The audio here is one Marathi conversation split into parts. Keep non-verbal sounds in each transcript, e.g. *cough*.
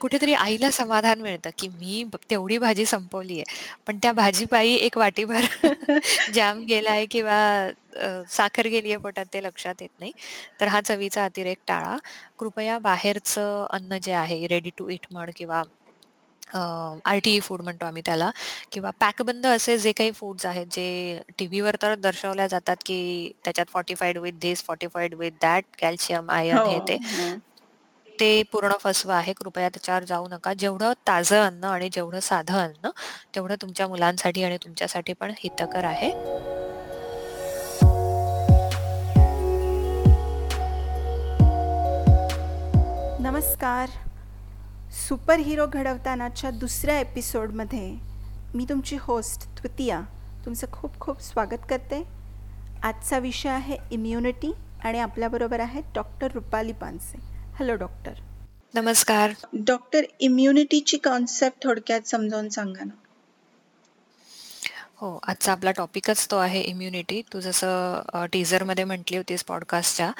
कुठेतरी आईला समाधान मिळतं, की मी तेवढी भाजी संपवली आहे. पण त्या भाजीपायी एक वाटीभर *laughs* जॅम गेलाय किंवा अ, साखर गेली आहे पोटात ते लक्षात येत नाही. तर हा चवीचा अतिरेक टाळा. कृपया बाहेरचं अन्न जे आहे रेडी टू ईट म्हण किंवा अ, आर-टी-ई फूड म्हणतो आम्ही त्याला किंवा पॅकबंद असे जे काही फूड्स आहेत, जे टीव्हीवर तर दर्शवल्या जातात, की त्याच्यात fortified with this, fortified with that, calcium, हो, आयर्न हे ते. हो. ते पूर्ण फसवं आहे. कृपया त्याच्यावर जाऊ नका. जेवढं ताजं अन्न आणि जेवढं साधं अन्न, तेवढं तुमच्या मुलांसाठी आणि तुमच्यासाठी पण हितकर आहे. नमस्कार. सुपर हिरो घडवतानाच्या दुसऱ्या एपिसोडमध्ये मी तुमची होस्ट तृतीया तुमचं खूप खूप स्वागत करते. आजचा विषय आहे इम्युनिटी आणि आपल्याबरोबर आहे doctor Rupali Panse. Hello doctor. नमस्कार. डॉक्टर इम्युनिटीची कॉन्सेप्ट थोडक्यात समजावून सांगा ना. हो, आजचा आपला टॉपिकच तो आहे इम्युनिटी. तू जसं अ, टीझरमध्ये म्हटली होतीस पॉडकास्टच्या,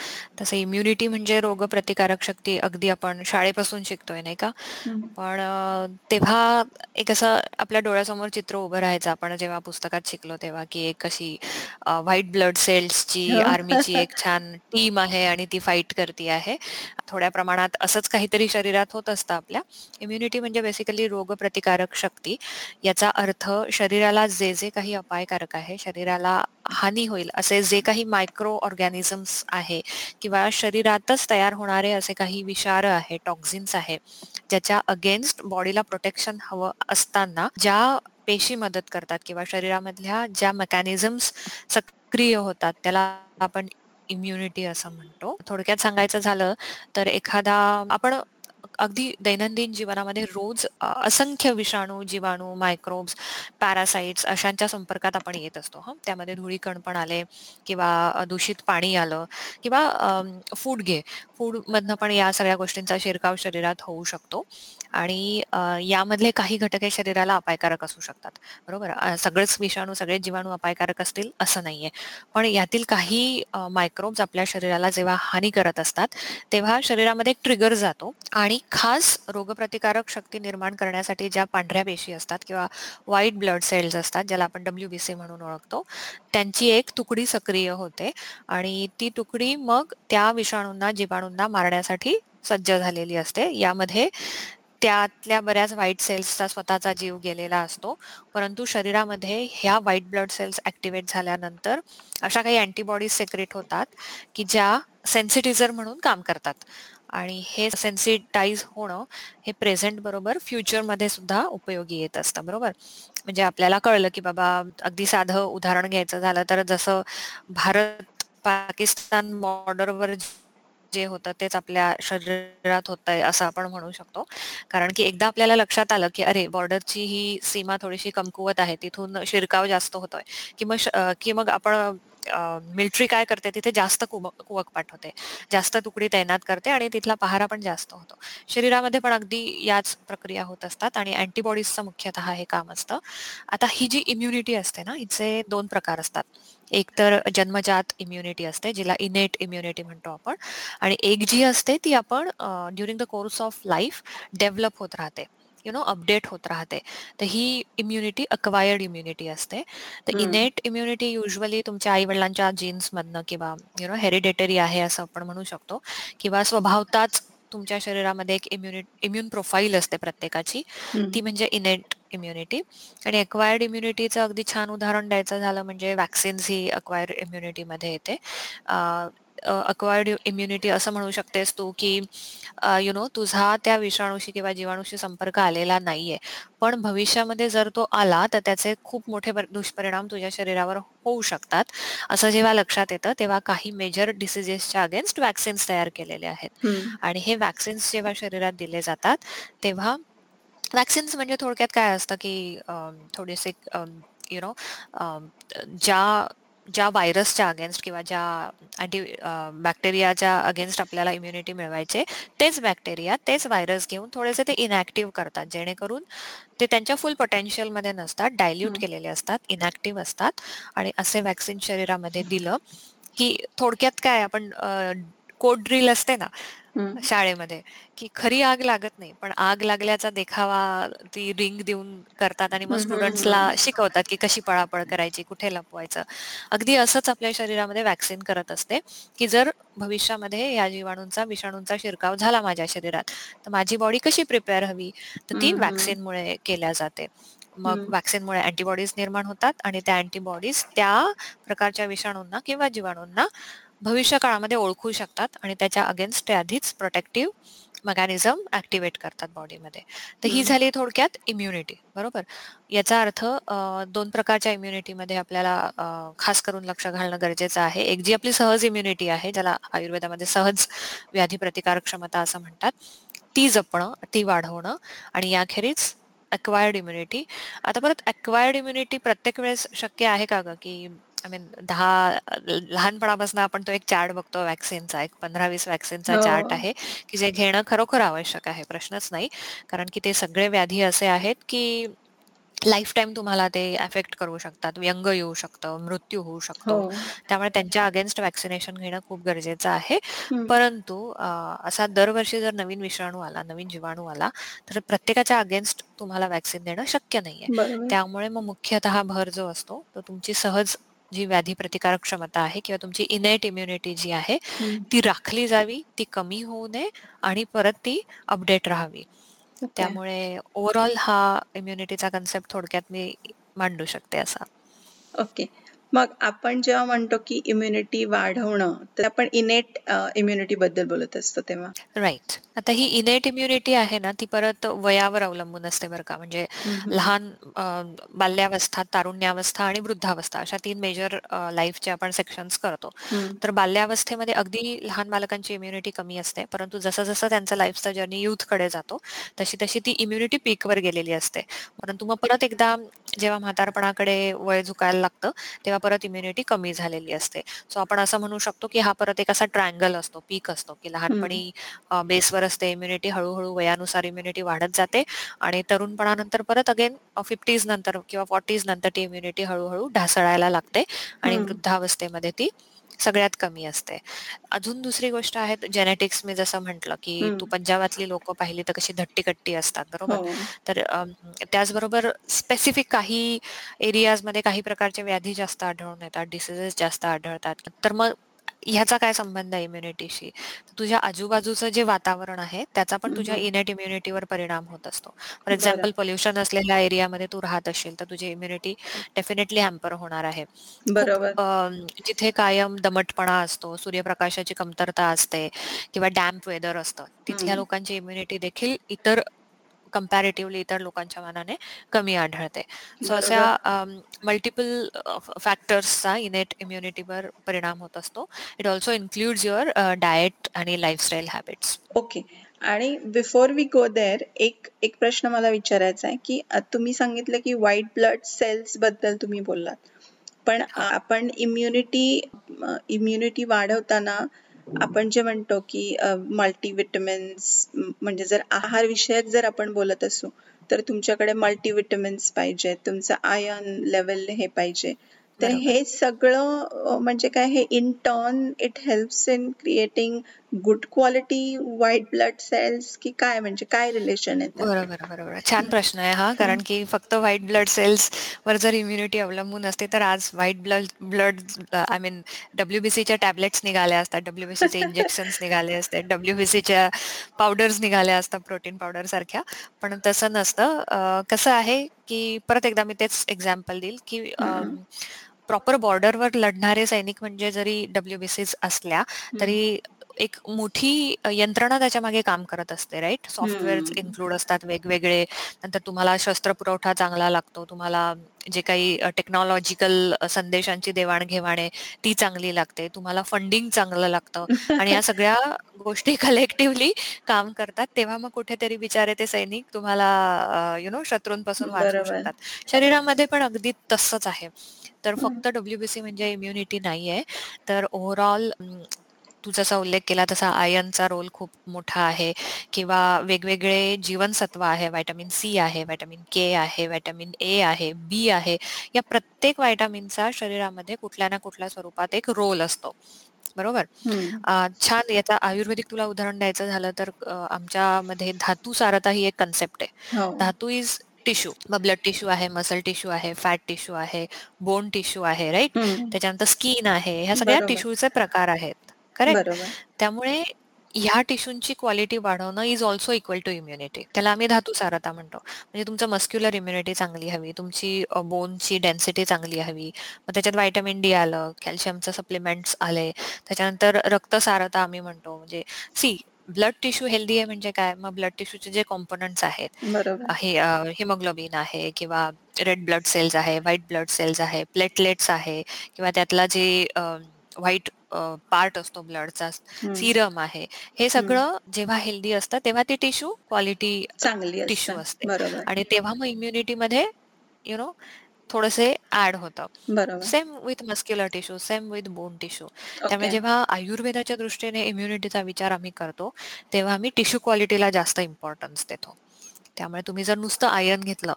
तसं इम्युनिटी म्हणजे रोगप्रतिकारक शक्ती अगदी आपण शाळेपासून शिकतोय नाही का? हं. पण अ, तेव्हा एक असं आपल्या डोळ्यासमोर चित्र उभं राहायचं आपण जेव्हा पुस्तकात शिकलो तेव्हा, की एक अशी अ, व्हाईट ब्लड सेल्सची हो. आर्मीची एक *laughs* छान टीम आहे आणि ती फाईट करती आहे. थोड्या प्रमाणात असंच काहीतरी शरीरात होत असतं आपल्या. इम्युनिटी म्हणजे बेसिकली रोगप्रतिकारक शक्ती. याचा अर्थ शरीराला जे, जे काही अपायकारक आहे, शरीराला हानी होईल असे जे काही मायक्रो ऑर्गॅनिझम्स आहे किंवा शरीरातच तयार होणारे असे काही विषार आहे, टॉक्झिन्स आहे, ज्याच्या अगेन्स्ट बॉडीला प्रोटेक्शन हवं असताना ज्या पेशी मदत करतात किंवा शरीरामधल्या ज्या मेकॅनिझम्स सक्रिय होतात, त्याला आपण इम्युनिटी असं म्हणतो. थोडक्यात सांगायचं झालं तर एखादा आपण अगदी दैनंदिन जीवनामध्ये रोज असंख्य विषाणू, जीवाणू, मायक्रोब्स, पॅरासाइट्स अशांच्या संपर्कात आपण येत असतो हं. त्यामध्ये धुळीकण पण आले किंवा दूषित पाणी आलं किंवा फूड घे. फूडमधनं पण या सगळ्या गोष्टींचा शिरकाव शरीरात होऊ शकतो आणि यामधले काही घटक हे शरीराला अपायकारक असू शकतात. बरोबर? सगळेच विषाणू, सगळेच जीवाणू अपायकारक असतील असं नाहीये. पण यातील काही मायक्रोब्स आपल्या शरीराला जेव्हा हानी करत असतात, तेव्हा शरीरामध्ये एक ट्रिगर जातो आणि खास रोगप्रतिकारक शक्ती निर्माण करण्यासाठी ज्या पांढऱ्या पेशी असतात किंवा व्हाईट ब्लड सेल्स असतात, ज्याला आपण डब्ल्यू-बी-सी म्हणून ओळखतो, त्यांची एक तुकडी सक्रिय होते आणि ती तुकडी मग त्या विषाणूंना, जीवाणूंना मारण्यासाठी सज्ज झालेली असते. यामध्ये त्यातल्या बऱ्याच व्हाईट सेल्सचा स्वतःचा जीव गेलेला असतो. परंतु शरीरामध्ये ह्या व्हाईट ब्लड सेल्स ऍक्टिव्हेट झाल्यानंतर अशा काही अँटीबॉडीज सेक्रेट होतात, की ज्या सेन्सिटिझर म्हणून काम करतात आणि हे सेन्सिटाईज होणं हे प्रेझेंट बरोबर फ्युचरमध्ये सुद्धा उपयोगी येत असतं. बरोबर? म्हणजे आपल्याला कळलं, की बाबा अगदी साधं उदाहरण घ्यायचं झालं तर जसं भारत-पाकिस्तान बॉर्डरवर जे होतं तेच आपल्या शरीरात होतंय असं आपण म्हणू शकतो. कारण की एकदा आपल्याला लक्षात आलं, की अरे बॉर्डरची ही सीमा थोडीशी कमकुवत आहे. तिथून शिरकाव जास्त होतोय, की मग की मग आपण मिलिटरी काय करते तिथे जास्त कुवक पाठवते. जास्त तुकडी तैनात करते आणि तिथला पहारा पण जास्त होतो. शरीरामध्ये पण अगदी याच प्रक्रिया होत असतात आणि अँटीबॉडीजचं मुख्यतः हे काम असतं. आता ही जी इम्युनिटी असते ना, हिचे दोन प्रकार असतात. एक तर जन्मजात इम्युनिटी असते, जिला इनेट इम्युनिटी म्हणतो आपण आणि एक जी असते ती आपण during the course of life develop होत राहते. यू नो अपडेट होत राहते. तर ही इम्युनिटी अक्वायर्ड इम्युनिटी असते. तर. इनेट इम्युनिटी युजुअली तुमच्या आई-वडिलांच्या जीन्समधनं किंवा यू नो हेरिडिटरी आहे असं आपण म्हणू शकतो किंवा स्वभावताच तुमच्या शरीरामध्ये एक इम्युनि इम्यून प्रोफाईल असते प्रत्येकाची. ती म्हणजे इनेट इम्युनिटी आणि अक्वायर्ड इम्युनिटीचं अगदी छान उदाहरण द्यायचं झालं म्हणजे वॅक्सिन्स ही अक्वायर्ड इम्युनिटीमध्ये येते. अक्वायर्ड इम्युनिटी असं म्हणू शकतेस तू, की यू नो तुझा त्या विषाणूशी किंवा जीवाणूशी संपर्क आलेला नाहीये. पण भविष्यामध्ये जर तो आला, तर त्याचे खूप मोठे दुष्परिणाम तुझ्या शरीरावर होऊ शकतात. असं जेव्हा लक्षात येतं, तेव्हा काही मेजर डिसीजेसच्या अगेन्स्ट वॅक्सिन्स तयार केलेले आहेत. आणि हे वॅक्सिन्स जेव्हा शरीरात दिले जातात, तेव्हा वॅक्सिन्स म्हणजे थोडक्यात काय असतं, की थोडेसे यू नो ज्या ज्या व्हायरसच्या अगेन्स्ट किंवा ज्या अँटी बॅक्टेरियाच्या अगेन्स्ट आपल्याला इम्युनिटी मिळवायचे, तेच बॅक्टेरिया, तेच व्हायरस घेऊन थोडेसे ते इनॅक्टिव्ह करतात. जेणेकरून ते त्यांच्या फुल पोटेन्शियलमध्ये नसतात, डायल्यूट. केलेले असतात, इनॅक्टिव्ह असतात आणि असे वॅक्सिन शरीरामध्ये दिलं, की थोडक्यात काय आपण कोड ड्रिल असते ना, शाळेमध्ये की खरी आग लागत नाही पण आग लागल्याचा देखावा ती रिंग देऊन करतात आणि मग स्टुडंट्सला शिकवतात की कशी पळापळ करायची कुठे लपवायचं. अगदी असंच आपल्या शरीरामध्ये वॅक्सिन करत असते की जर भविष्यामध्ये या जीवाणूंचा विषाणूंचा शिरकाव झाला माझ्या शरीरात तर माझी बॉडी कशी प्रिपेअर हवी? तर ती वॅक्सिनमुळे केल्या जाते. मग वॅक्सिनमुळे अँटीबॉडीज निर्माण होतात आणि त्या अँटीबॉडीज त्या प्रकारच्या विषाणूंना किंवा जीवाणूंना भविष्य काळामध्ये ओळखू शकतात आणि त्याच्या अगेन्स्ट ते आधीच प्रोटेक्टिव्ह मेकॅनिझम ऍक्टिव्हेट करतात बॉडीमध्ये तर ही झाली थोडक्यात इम्युनिटी बरोबर? याचा अर्थ दोन प्रकारच्या इम्युनिटीमध्ये आपल्याला खास करून लक्ष घालणं गरजेचं आहे. एक जी आपली सहज इम्युनिटी आहे ज्याला आयुर्वेदामध्ये सहज व्याधी प्रतिकार क्षमता असं म्हणतात ती जपणं ती वाढवणं आणि याखेरीज अक्वायर्ड इम्युनिटी आता परत अक्वायर्ड इम्युनिटी प्रत्येक वेळेस शक्य आहे का ग? की आय मीन दहा लहानपणापासून आपण तो एक चार्ट बघतो वॅक्सिनचा. एक पंधरा वीस वॅक्सिनचा चार्ट हो. आहे की जे घेणं खरोखर आवश्यक आहे प्रश्नच नाही. कारण की ते सगळे व्याधी असे आहेत की लाईफ टाईम तुम्हाला ते अफेक्ट करू शकतात. व्यंग येऊ शकतं मृत्यू होऊ शकतो. हो. त्यामुळे त्यांच्या अगेन्स्ट वॅक्सिनेशन घेणं खूप गरजेचं आहे. परंतु असा दरवर्षी जर नवीन विषाणू आला नवीन जीवाणू आला तर प्रत्येकाच्या अगेन्स्ट तुम्हाला वॅक्सिन देणं शक्य नाहीये. त्यामुळे मग मुख्यतः भर जो असतो तो तुमची सहज जी व्याधी प्रतिकारक क्षमता आहे किंवा तुमची इनेट इम्युनिटी जी आहे ती राखली जावी ती कमी होऊ नये आणि परत ती अपडेट राहावी. त्यामुळे ओव्हरऑल हा इम्युनिटीचा कन्सेप्ट थोडक्यात मी मांडू शकते असा. ओके. मग आपण जेव्हा म्हणतो की इम्युनिटी वाढवणं तर आपण इनेट इम्युनिटी बद्दल बोलत असतो तेव्हा? राईट आता ही इनेट इम्युनिटी आहे ना ती परत वयावर अवलंबून असते बरं का. म्हणजे लहान बाल्यावस्था तारुण्यावस्था आणि वृद्धावस्था अशा तीन मेजर लाईफचे आपण सेक्शन्स करतो. तर बाल्यावस्थेमध्ये अगदी लहान बालकांची इम्युनिटी कमी असते. परंतु जसं जसं त्यांचा लाईफचा जर्नी युथकडे जातो तशी तशी ती इम्युनिटी पीकवर गेलेली असते. परंतु मग परत एकदा जेव्हा म्हातारपणाकडे वय झुकायला लागतं तेव्हा परत इम्युनिटी कमी झालेली असते. सो आपण असं म्हणू शकतो की हा परत एक असा ट्रायंगल असतो पीक असतो की लहानपणी बेसवर असते इम्युनिटी हळूहळू वयानुसार इम्युनिटी वाढत जाते आणि तरुणपणानंतर परत अगेन फिफ्टीज नंतर किंवा फॉर्टीज नंतर ती इम्युनिटी हळूहळू ढासळायला लागते आणि वृद्धावस्थेमध्ये ती सगळ्यात कमी असते. अजून दुसरी गोष्ट आहे जेनेटिक्स मी जसं म्हंटल की तू पंजाबातली लोक पाहिली तर कशी धट्टी कट्टी असतात बरोबर? हो. तर त्याचबरोबर स्पेसिफिक काही एरियाजमध्ये काही प्रकारचे व्याधी जास्त आढळून येतात डिसिजेस जास्त आढळतात. तर मग ह्याचा काय संबंध आहे इम्युनिटीशी तुझ्या आजूबाजूचं जे वातावरण आहे त्याचा पण तुझ्या इनेट इम्युनिटीवर परिणाम होत असतो. फॉर एक्झाम्पल पोल्युशन असलेल्या एरियामध्ये तू राहत असेल तर तुझी इम्युनिटी डेफिनेटली हॅम्पर होणार आहे. जिथे कायम दमटपणा असतो सूर्यप्रकाशाची कमतरता असते किंवा डॅम्प वेदर असतं तिथल्या लोकांची इम्युनिटी देखील इतर कम्पॅरेटिव्हली इतर लोकांच्या मानाने कमी आढळते. सो अशा मल्टिपल फॅक्टर्सचा इनेट इम्युनिटीवर परिणाम होत असतो. It also includes your diet आणि लाईफस्टाईल हॅबिट्स ओके आणि बिफोर वी गो देअर एक एक प्रश्न मला विचारायचा आहे की तुम्ही सांगितलं की व्हाईट ब्लड सेल्सबद्दल तुम्ही बोललात. पण आपण इम्युनिटी इम्युनिटी वाढवताना आपण जे म्हणतो की मल्टीविटमिन्स म्हणजे जर आहार विषयक जर आपण बोलत असू तर तुमच्याकडे मल्टीविटमिन्स पाहिजे तुमचं आयर्न लेवल हे पाहिजे. तर हे सगळं म्हणजे काय हे in turn it helps in creating good quality white blood cells की काय म्हणजे काय रिलेशन आहे बरोबर बरोबर. छान प्रश्न आहे हा कारण की फक्त व्हाईट ब्लड सेल्स वर जर इम्युनिटी अवलंबून असते तर आज white blood blood I mean डब्ल्यूबीसीच्या tablets निघाल्या असतात डब्ल्यूबीसीचे *laughs* इंजेक्शन्स निघाले असते डब्ल्यूबीसीच्या पावडर्स निघाल्या असतात प्रोटीन पावडर सारख्या. पण तसं नसतं. कसं आहे की परत एकदा मी तेच एक्झाम्पल देईल की प्रॉपर बॉर्डरवर लढणारे सैनिक म्हणजे जरी डब्ल्यूबीसीज असल्या तरी एक मोठी यंत्रणा त्याच्यामागे काम करत असते राईट सॉफ्टवेअर इन्क्लूड असतात वेगवेगळे. नंतर तुम्हाला शस्त्र पुरवठा चांगला लागतो तुम्हाला जे काही टेक्नॉलॉजिकल संदेशांची देवाणघेवाण आहे ती चांगली लागते. तुम्हाला फंडिंग चांगलं लागतं. आणि या सगळ्या *laughs* गोष्टी कलेक्टिव्हली काम करतात. तेव्हा मग कुठेतरी बिचारे ते सैनिक तुम्हाला यु नो शत्रूंपासून वाचवू शकतात. शरीरामध्ये पण अगदी तसंच आहे. तर फक्त डब्ल्यूबीसी म्हणजे इम्युनिटी नाहीये. तर ओव्हरऑल तू जसा उल्लेख केला तसा आयनचा रोल खूप मोठा आहे. किंवा वेगवेगळे जीवनसत्व आहे व्हायटामिन सी आहे व्हायटामिन के आहे व्हायटामिन ए आहे बी आहे या प्रत्येक व्हायटामिनचा शरीरामध्ये कुठल्या ना कुठल्या स्वरूपात एक रोल असतो. बरोबर? छान याचा आयुर्वेदिक तुला उदाहरण द्यायचं झालं तर आमच्यामध्ये धातू सारता ही एक कन्सेप्ट आहे. हो. धातू इज टिश्यू. मग ब्लड टिश्यू आहे मसल टिश्यू आहे फॅट टिश्यू आहे बोन टिश्यू आहे राईट? त्याच्यानंतर स्किन आहे ह्या सगळ्या टिश्यूचे प्रकार आहेत. करेक्ट त्यामुळे ह्या टिश्यूंची क्वालिटी वाढवणं is also equal to immunity त्याला आम्ही धातू सारता म्हणतो. म्हणजे तुमचं मस्क्युलर इम्युनिटी चांगली हवी तुमची बोनची डेन्सिटी चांगली हवी. मग त्याच्यात व्हायटमिन डी आलं कॅल्शियमचं सप्लिमेंट्स आले. त्याच्यानंतर रक्तसारता आम्ही म्हणतो. म्हणजे सी ब्लड टिश्यू हेल्दी आहे म्हणजे काय? मग ब्लड टिश्यूचे जे कॉम्पोनंट्स आहेत हे हिमोग्लोबिन आहे किंवा रेड ब्लड सेल्स आहे व्हाईट ब्लड सेल्स आहे प्लेटलेट्स आहे किंवा त्यातला जे व्हाईट पार्ट असतो ब्लडचा सिरम आहे. हे सगळं जेव्हा हेल्दी असतं तेव्हा ती टिश्यू क्वालिटी चांगली टिश्यू असते. आणि तेव्हा मग इम्युनिटी मध्ये यु नो थोडसे ऍड होतं. Same with muscular tissue same with bone tissue त्यामुळे जेव्हा आयुर्वेदाच्या दृष्टीने इम्युनिटीचा विचार आम्ही करतो तेव्हा आम्ही टिश्यू क्वालिटीला जास्त इम्पॉर्टन्स देतो. त्यामुळे तुम्ही जर नुसतं आयर्न घेतलं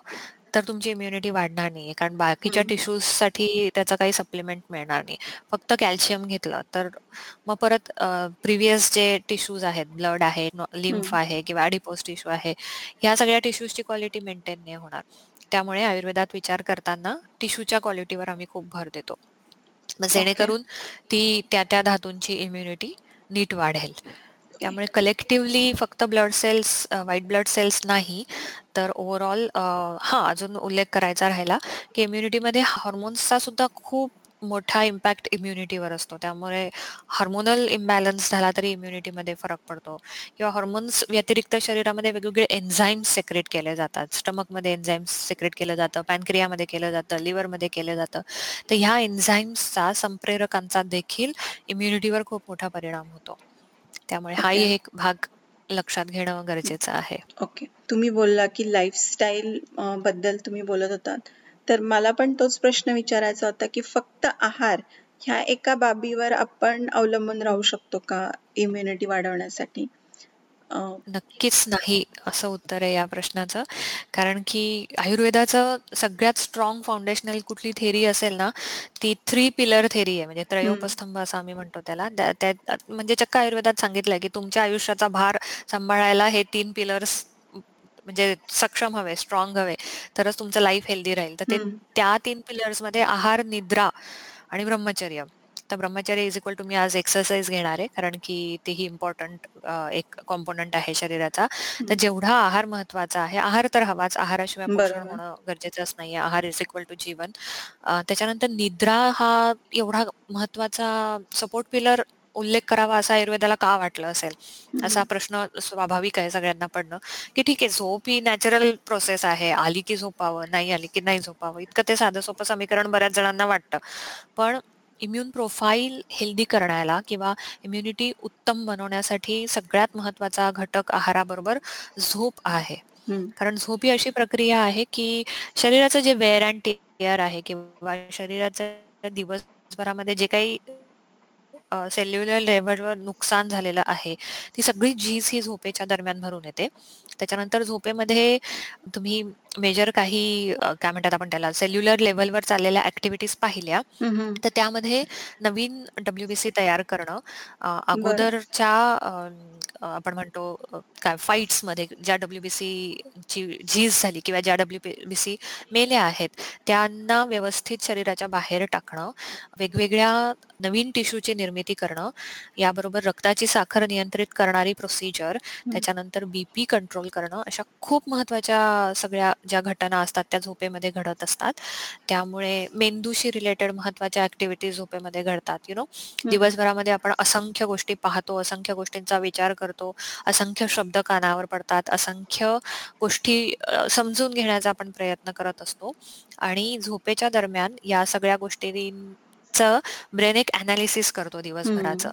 तर तुमची इम्युनिटी वाढणार नाही कारण बाकीच्या टिश्यूजसाठी त्याचा काही सप्लिमेंट मिळणार नाही. फक्त कॅल्शियम घेतलं तर मग परत प्रिव्हियस जे टिश्यूज आहेत ब्लड आहे लिम्फ आहे किंवा अडिपोज टिश्यू आहे ह्या सगळ्या टिश्यूजची क्वालिटी मेंटेन नाही होणार. त्यामुळे आयुर्वेदात विचार करताना टिश्यूच्या क्वालिटीवर आम्ही खूप भर देतो. मग जेणेकरून ती त्या त्या धातूंची इम्युनिटी नीट वाढेल. त्यामुळे कलेक्टिव्हली फक्त blood cells white blood cells नाही तर ओव्हरऑल हा अजून उल्लेख करायचा राहिला की इम्युनिटीमध्ये हॉर्मोन्सचा सुद्धा खूप मोठा इम्पॅक्ट इम्युनिटीवर असतो. त्यामुळे हार्मोनल इम्बॅलन्स झाला तरी इम्युनिटीमध्ये फरक पडतो. किंवा हॉर्मोन्स व्यतिरिक्त शरीरामध्ये वेगवेगळे एन्झाईम्स सेक्रेट केले जातात. स्टमकमध्ये एन्झाईम्स सेक्रेट केलं जातं पॅनक्रियामध्ये केलं जातं लिव्हरमध्ये केलं जातं. तर ह्या एन्झाईम्सचा संप्रेरकांचा देखील इम्युनिटीवर खूप मोठा परिणाम होतो. त्यामुळे हाही एक भाग लक्षात घेणं गरजेचं आहे. ओके तुम्ही बोलला की लाईफस्टाईल बद्दल तुम्ही बोलत होतात. तर मला पण तोच प्रश्न विचारायचा होता की फक्त आहार ह्या एका बाबीवर आपण अवलंबून राहू शकतो का इम्युनिटी वाढवण्यासाठी? नक्कीच नाही असं उत्तर आहे या प्रश्नाचं. कारण की आयुर्वेदाचं सगळ्यात स्ट्रॉंग फाउंडेशनल कुठली थेरी असेल ना ती थ्री पिलर थेरी आहे. म्हणजे त्रयोपस्तंभ असं आम्ही म्हणतो त्याला. म्हणजे चक्क आयुर्वेदात सांगितलंय की तुमच्या आयुष्याचा भार सांभाळायला हे तीन पिलर्स म्हणजे सक्षम हवे स्ट्रॉंग हवे. तरच तुमचं लाईफ हेल्दी राहील. तर ते त्या तीन पिलर्समध्ये आहार निद्रा आणि ब्रह्मचर्य. तर ब्रह्मचर्य इज इक्वल टू मी आज एक्सरसाइज घेणार आहे कारण की तेही इम्पॉर्टंट एक कॉम्पोनंट आहे शरीराचा. तर जेवढा आहार महत्त्वाचा आहे आहार तर हवाच. आहाराशिवाय पोषण होणं गरजेचंच नाहीये. आहार इज इक्वल टू जीवन. त्याच्यानंतर निद्रा हा एवढा महत्त्वाचा सपोर्ट पिलर उल्लेख करावा असं आयुर्वेदाला का वाटलं असेल? असा प्रश्न स्वाभाविक आहे सगळ्यांना पडणं. की ठीक आहे झोप ही नॅचरल प्रोसेस आहे. आली की झोपावं नाही आली की नाही झोपावं. इतकं ते साधं सोपं समीकरण बऱ्याच जणांना वाटतं. पण इम्युन प्रोफाईल हेल्दी करण्याला किंवा इम्युनिटी उत्तम बनवण्यासाठी सगळ्यात महत्त्वाचा घटक आहाराबरोबर झोप आहे. कारण झोप ही अशी प्रक्रिया आहे की शरीराचं जे वेअर अँड टेअर आहे किंवा शरीराचं दिवसभरामध्ये जे काही सेल्युलर लेव्हलवर नुकसान झालेलं आहे. ती सगळी झीज ही झोपेच्या दरम्यान भरून येते. त्याच्यानंतर झोपेमध्ये तुम्ही मेजर काही काय म्हणतात आपण त्याला सेल्युलर लेव्हलवर चाललेल्या ऍक्टिव्हिटीज पाहिल्या तर त्यामध्ये नवीन डब्ल्यूबीसी तयार करणं अगोदरच्या आपण म्हणतो काय फाईट्समध्ये ज्या डब्ल्यूबीसी ची झीज झाली किंवा ज्या डब्ल्यूबीसी मेल्या आहेत त्यांना व्यवस्थित शरीराच्या बाहेर टाकणं वेगवेगळ्या नवीन टिश्यूची निर्मिती करणं याबरोबर रक्ताची साखर नियंत्रित करणारी प्रोसिजर त्याच्यानंतर बीपी कंट्रोल करणं अशा खूप महत्त्वाच्या सगळ्या ज्या घटना असतात त्या झोपेमध्ये घडत असतात. त्यामुळे मेंदूशी रिलेटेड महत्त्वाच्या ऍक्टिव्हिटीज झोपेमध्ये घडतात यु नो दिवसभरामध्ये आपण असंख्य गोष्टी पाहतो असंख्य गोष्टींचा विचार करतो असंख्य शब्द कानावर पडतात असंख्य गोष्टी समजून घेण्याचा आपण प्रयत्न करत असतो. आणि झोपेच्या दरम्यान या सगळ्या गोष्टींचं ब्रेन एक अनालिसिस करतो दिवसभराचं.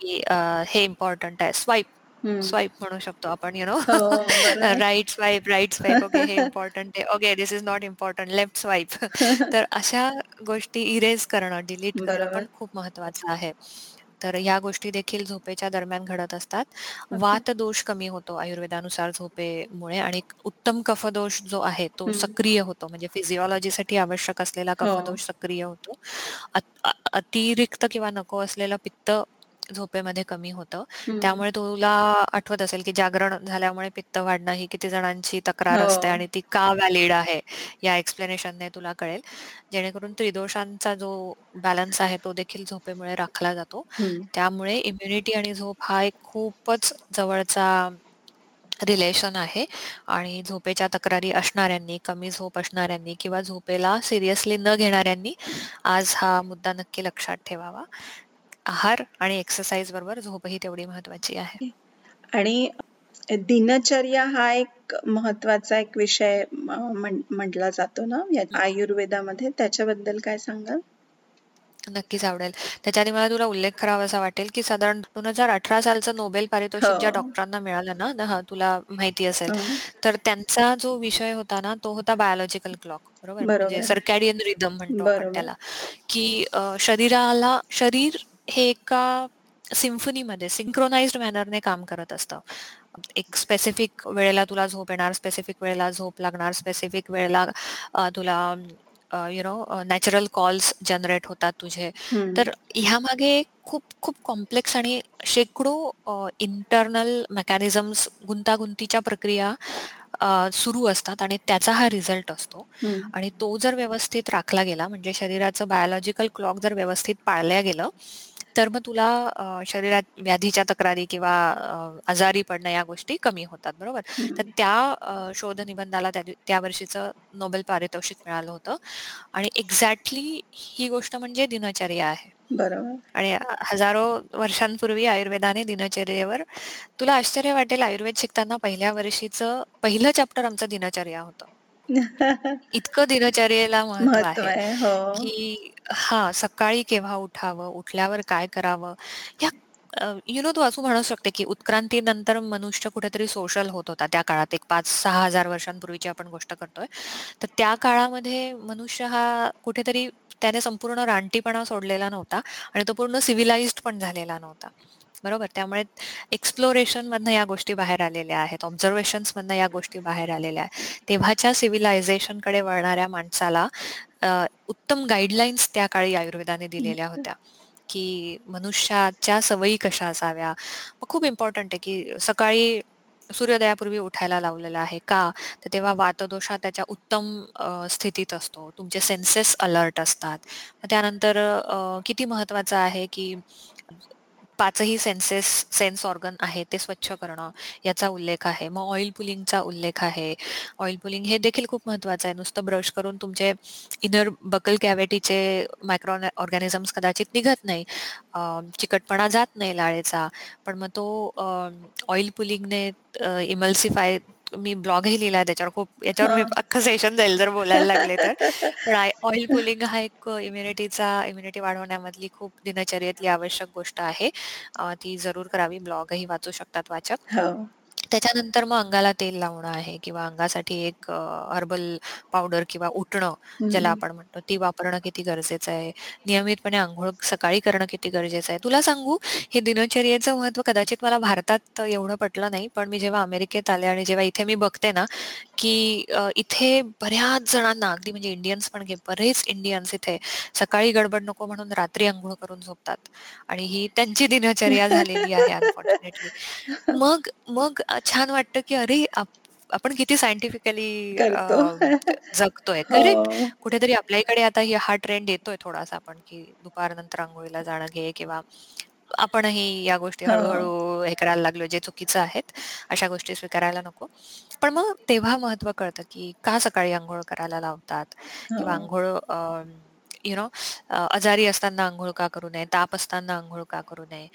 की हे इम्पॉर्टंट आहे. स्वाईप स्वाईप म्हणू शकतो आपण you know right swipe right swipe okay हे इम्पॉर्टंट आहे. Okay this is not important left swipe तर अशा गोष्टी इरेज करणं डिलीट करणं पण खूप महत्वाचं आहे. तर ह्या गोष्टी देखील झोपेच्या दरम्यान घडत असतात. वात दोष कमी होतो आयुर्वेदानुसार झोपेमुळे आणि उत्तम कफदोष जो आहे तो. सक्रिय होतो. म्हणजे फिजिओलॉजीसाठी आवश्यक असलेला हो. कफदोष सक्रिय होतो. अत अ अतिरिक्त किंवा नको असलेलं पित्त झोपेमध्ये कमी होतं. त्यामुळे तुला आठवत असेल, की जागरण झाल्यामुळे पित्त वाढणं ही किती जणांची तक्रार असते हो. आणि ती का व्हॅलिड आहे, या एक्सप्लेनेशनने तुला कळेल. जेणेकरून त्रिदोषांचा जो बॅलन्स आहे तो देखील झोपेमुळे राखला जातो. त्यामुळे इम्युनिटी आणि झोप हा एक खूपच जवळचा रिलेशन आहे आणि झोपेच्या तक्रारी असणाऱ्यांनी, कमी झोप असणाऱ्यांनी किंवा झोपेला सिरियसली न घेणाऱ्यांनी आज हा मुद्दा नक्की लक्षात ठेवावा. आहार आणि एक्सरसाइज बरोबर झोपही तेवढी महत्वाची आहे. आणि दिनचर्या हा एक महत्त्वाचा एक विषय म्हटला जातो ना या. आयुर्वेदामध्ये त्याच्याबद्दल काय सांगाल? नक्कीच आवडेल. त्याच्याआधी मला तुला उल्लेख करावासा वाटेल, की साधारण 2018 सालचं नोबेल पारितोषिक ज्या हो. डॉक्टरांना मिळालं ना हां, तुला माहिती असेल. हं. तर त्यांचा जो विषय होता ना, तो होता बायोलॉजिकल क्लॉक बरोबर? म्हणजे. सर्कॅडियन रिदम म्हणतो आपण. त्याला, की शरीराला शरीर हे एका सिम्फनीमध्ये सिंक्रोनाइज्ड मॅनरने काम करत असतं. एक स्पेसिफिक वेळेला तुला झोप येणार, स्पेसिफिक वेळेला झोप लागणार, स्पेसिफिक वेळेला तुला you know natural calls generate होतात तुझे. तर ह्यामागे खूप खूप कॉम्प्लेक्स आणि शेकडो इंटरनल मेकॅनिझम्स गुंतागुंतीच्या प्रक्रिया सुरू असतात आणि त्याचा हा रिझल्ट असतो. आणि तो जर व्यवस्थित राखला गेला म्हणजे शरीराचं बायोलॉजिकल क्लॉक जर व्यवस्थित पाळल्या गेलं, तर मग तुला अ, शरीरात व्याधीच्या तक्रारी किंवा अ, आजारी पडणं या गोष्टी कमी होतात बरोबर? तर. त्या अ, शोध निबंधाला त्या दिव त्या वर्षीचं नोबेल पारितोषिक मिळालं होतं. आणि एक्झॅक्टली ही गोष्ट म्हणजे दिनचर्या आहे. बरोबर. आणि अ, हजारो वर्षांपूर्वी आयुर्वेदाने दिनचर्येवर तुला आश्चर्य वाटेल आयुर्वेद शिकताना पहिल्या वर्षीचं पहिलं चॅप्टर आमचं दिनचर्या होतं. *laughs* इतकं दिनचर्येला महत्त्व महत्त्व आहे, आहे. हो. की हां, सकाळी केव्हा उठावं, उठल्यावर काय करावं? ह्या अ, यू नो तू असं म्हणू शकते, की उत्क्रांतीनंतर मनुष्य कुठेतरी सोशल होत होता त्या काळात एक 5-6 हजार वर्षांपूर्वीची आपण गोष्ट करतोय. तर त्या काळामध्ये मनुष्य हा कुठेतरी त्याने संपूर्ण रानटीपणा सोडलेला नव्हता आणि तो पूर्ण सिव्हिलाइज्ड पण झालेला नव्हता. बरोबर? त्यामुळे एक्सप्लोरेशनमधनं या गोष्टी बाहेर आलेल्या आहेत. ऑब्झर्वेशन्समधनं या गोष्टी बाहेर आलेल्या आहेत. तेव्हाच्या सिव्हिलायझेशनकडे वळणाऱ्या माणसाला अ, उत्तम गाईडलाईन्स त्या काळी आयुर्वेदाने दिलेल्या होत्या, की मनुष्याच्या सवयी कशा असाव्या. मग खूप इम्पोर्टंट आहे, की सकाळी सूर्योदयापूर्वी उठायला लावलेलं आहे. का? तर तेव्हा वातदोष त्याच्या उत्तम अ, स्थितीत असतो. तुमचे सेन्सेस अलर्ट असतात. मग त्यानंतर अ, किती महत्वाचं आहे, की पाचही सेन्सेस सेन्स ऑर्गन आहे ते स्वच्छ करणं याचा उल्लेख आहे. मग ऑइल पुलिंगचा उल्लेख आहे. ऑइल पुलिंग हे देखील खूप महत्वाचं आहे. नुसतं ब्रश करून तुमचे इनर बकल कॅव्हिटीचे मायक्रो ऑर्गॅनिझम्स कदाचित निघत नाही. चिकटपणा जात नाही लाळेचा. पण मग तो ऑइल पुलिंगने इमल्सिफाय मी ब्लॉगही लिहिलाय त्याच्यावर खूप याच्यावर मी हां. अख्खं सेशन जाईल जर बोलायला लागले तर. *laughs* पण ऑइल पुलिंग हा एक इम्युनिटीचा इम्युनिटी वाढवण्यामधली खूप दिनचर्येतली आवश्यक गोष्ट आहे. ती जरूर करावी. ब्लॉगही वाचू शकतात वाचक. त्याच्यानंतर मग अंगाला तेल लावणं आहे किंवा अंगासाठी एक अ, हर्बल पावडर किंवा उटणं ज्याला. आपण म्हणतो ती वापरणं किती गरजेचं आहे. नियमितपणे अंघोळ सकाळी करणं किती गरजेचं आहे. तुला सांगू हे दिनचर्येचं महत्त्व कदाचित मला भारतात एवढं पटलं नाही. पण मी जेव्हा अमेरिकेत आले आणि जेव्हा इथे मी बघते ना, की अ, इथे बऱ्याच जणांना अगदी म्हणजे इंडियन्स पण घे बरेच इंडियन्स इथे सकाळी गडबड नको म्हणून रात्री अंघोळ करून झोपतात. आणि ही त्यांची दिनचर्या झालेली आहे *laughs* अनफॉर्च्युनेटली. मग मग अ, छान वाटतं, की अरे आप आपण किती सायंटिफिकली करतो. जगतोय. *laughs* करेक्ट. हो. कुठेतरी आपल्याकडे आता हा ट्रेंड येतोय थोडासा पण, की दुपारनंतर अंघोळीला जाणं घे किंवा आपणही या गोष्टी हो. हळू-हळू हे करायला लागलो जे चुकीचं आहेत. अशा गोष्टी स्वीकारायला नको. पण मग तेव्हा महत्त्व कळतं, की का सकाळी अंघोळ करायला लावतात किंवा हो. अंघोळ अ, यू नो आजारी असताना अंघोळ का करू नये? ताप असताना अंघोळ का करू नये?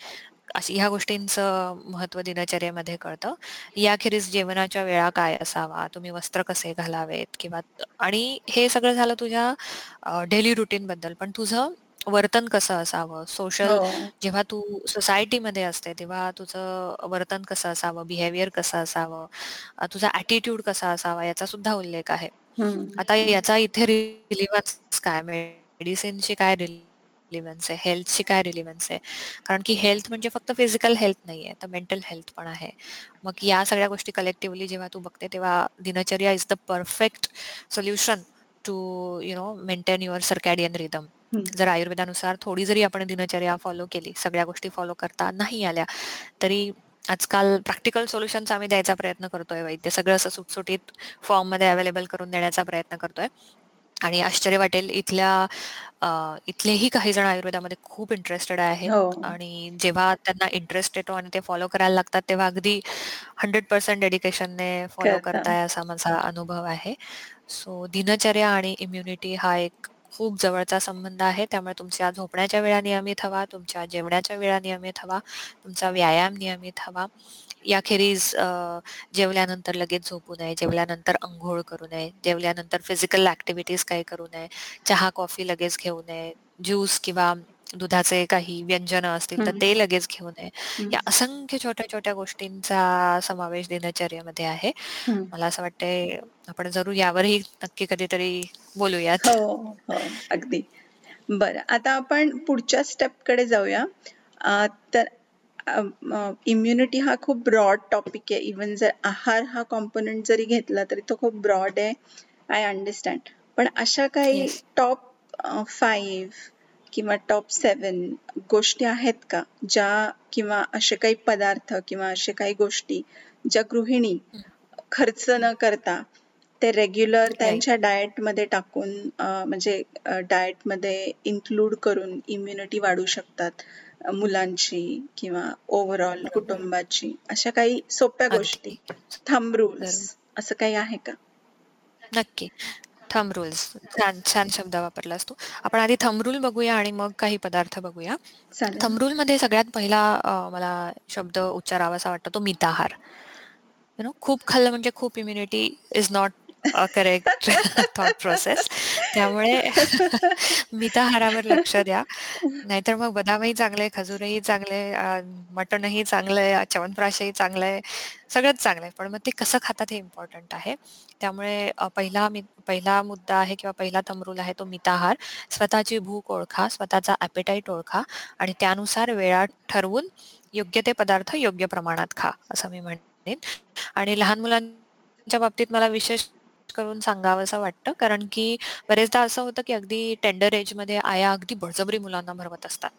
अशी ह्या गोष्टींचं महत्त्व दिनचर्येमध्ये कळतं. याखेरीज जेवणाच्या वेळा काय असावा? तुम्ही वस्त्र कसे घालावेत? किंवा आणि हे सगळं झालं तुझ्या डेली रूटीनबद्दल. पण तुझं वर्तन कसं असावं? सोशल हो. जेव्हा तू सोसायटीमध्ये असते, तेव्हा तुझं वर्तन कसं असावं? बिहेवियर कसं असावं? तुझा ॲटिट्यूड कसा असावा? याचा सुद्धा उल्लेख आहे. आता. याचा इथे रिलेव्हन्स काय? मेडिसिनशी काय रिलेशन रिलिव्हन्स आहे हेल्थची काय रिलिव्हन्स आहे? कारण की हेल्थ म्हणजे फक्त फिजिकल हेल्थ नाही आहे तर मेंटल हेल्थ पण आहे. मग या सगळ्या गोष्टी कलेक्टिव्हली जेव्हा तू बघते तेव्हा dinacharya is the perfect solution to you know maintain your circadian rhythm जर आयुर्वेदानुसार थोडी जरी आपण दिनचर्या फॉलो केली सगळ्या गोष्टी फॉलो करता नाही आल्या तरी आजकाल प्रॅक्टिकल सोल्युशन्स आम्ही द्यायचा प्रयत्न करतोय वैद्य. सगळं असं सुटसुटीत फॉर्ममध्ये अवेलेबल करून देण्याचा प्रयत्न करतोय. आणि आश्चर्य वाटेल इथल्या इथलेही काही जण आयुर्वेदामध्ये खूप इंटरेस्टेड आहेत हो. आणि जेव्हा त्यांना इंटरेस्ट येतो आणि ते फॉलो करायला लागतात तेव्हा अगदी हंड्रेड पर्सेंट डेडिकेशनने फॉलो करताय असा माझा अनुभव आहे सो दिनचर्या आणि इम्युनिटी हा एक खूप जवळचा संबंध आहे. त्यामुळे तुमच्या झोपण्याच्या वेळा नियमित हवा तुमच्या जेवण्याच्या वेळा नियमित हवा तुमचा व्यायाम नियमित हवा. याखेरीज जेवल्यानंतर लगेच झोपू नये जेवल्यानंतर अंघोळ करू नये जेवल्यानंतर फिजिकल ऍक्टिव्हिटीज काही करू नये चहा कॉफी लगेच घेऊ नये ज्यूस किंवा दुधाचे काही व्यंजन असतील तर ते लगेच घेऊ नये या असंख्य छोट्या छोट्या गोष्टींचा समावेश दिनचर्येमध्ये आहे. मला असं वाटतंय आपण जरूर यावरही नक्की कधीतरी बोलूयात. हो हो अगदी. बरं आता आपण पुढच्या स्टेपकडे जाऊया. तर इम्युनिटी हा खूप ब्रॉड टॉपिक आहे. इवन जर आहार हा कॉम्पोनंट जरी घेतला तरी तो खूप ब्रॉड आहे. आय अंडरस्टँड पण अशा काही टॉप फाईव्ह किंवा टॉप सेवन गोष्टी आहेत का? ज्या किंवा असे काही पदार्थ किंवा असे काही गोष्टी ज्या गृहिणी खर्च न करता ते रेग्युलर त्यांच्या डाएटमध्ये टाकून म्हणजे डाएटमध्ये इन्क्लूड करून इम्युनिटी वाढू शकतात मुलांची किंवा ओव्हरऑल कुटुंबाची. अशा काही सोप्या गोष्टी. थंब रूल्स असं काही आहे का? नक्की. थंब रूल्स छान छान शब्द वापरलास तू आपण आधी थंब रूल बघूया आणि मग काही पदार्थ बघूया. थंब रूल मध्ये सगळ्यात पहिला मला शब्द उच्चारावासा वाटतो तो मिताहार. यु नो खूप खाल्लं म्हणजे खूप immunity is not correct thought process त्यामुळे *laughs* मिताहारावर लक्ष द्या. नाहीतर मग बदामही चांगले खजूरही चांगले मटणही चांगलंय च्यवनप्राशही चांगलंय सगळंच चांगलंय पण मग ते कसं खातात हे इम्पॉर्टंट आहे. त्यामुळे पहिला पहिला मुद्दा आहे किंवा पहिला तमरूल आहे तो मिताहार. स्वतःची भूक ओळखा स्वतःचा ॲपेटाईट ओळखा आणि त्यानुसार वेळा ठरवून योग्य ते पदार्थ योग्य प्रमाणात खा असं मी म्हणेन. आणि लहान मुलांच्या बाबतीत मला विशेष करून सांगावं असं वाटतं. कारण की बरेचदा असं होतं की अगदी टेंडर एजमध्ये आया अगदी बळजबरी मुलांना भरवत असतात.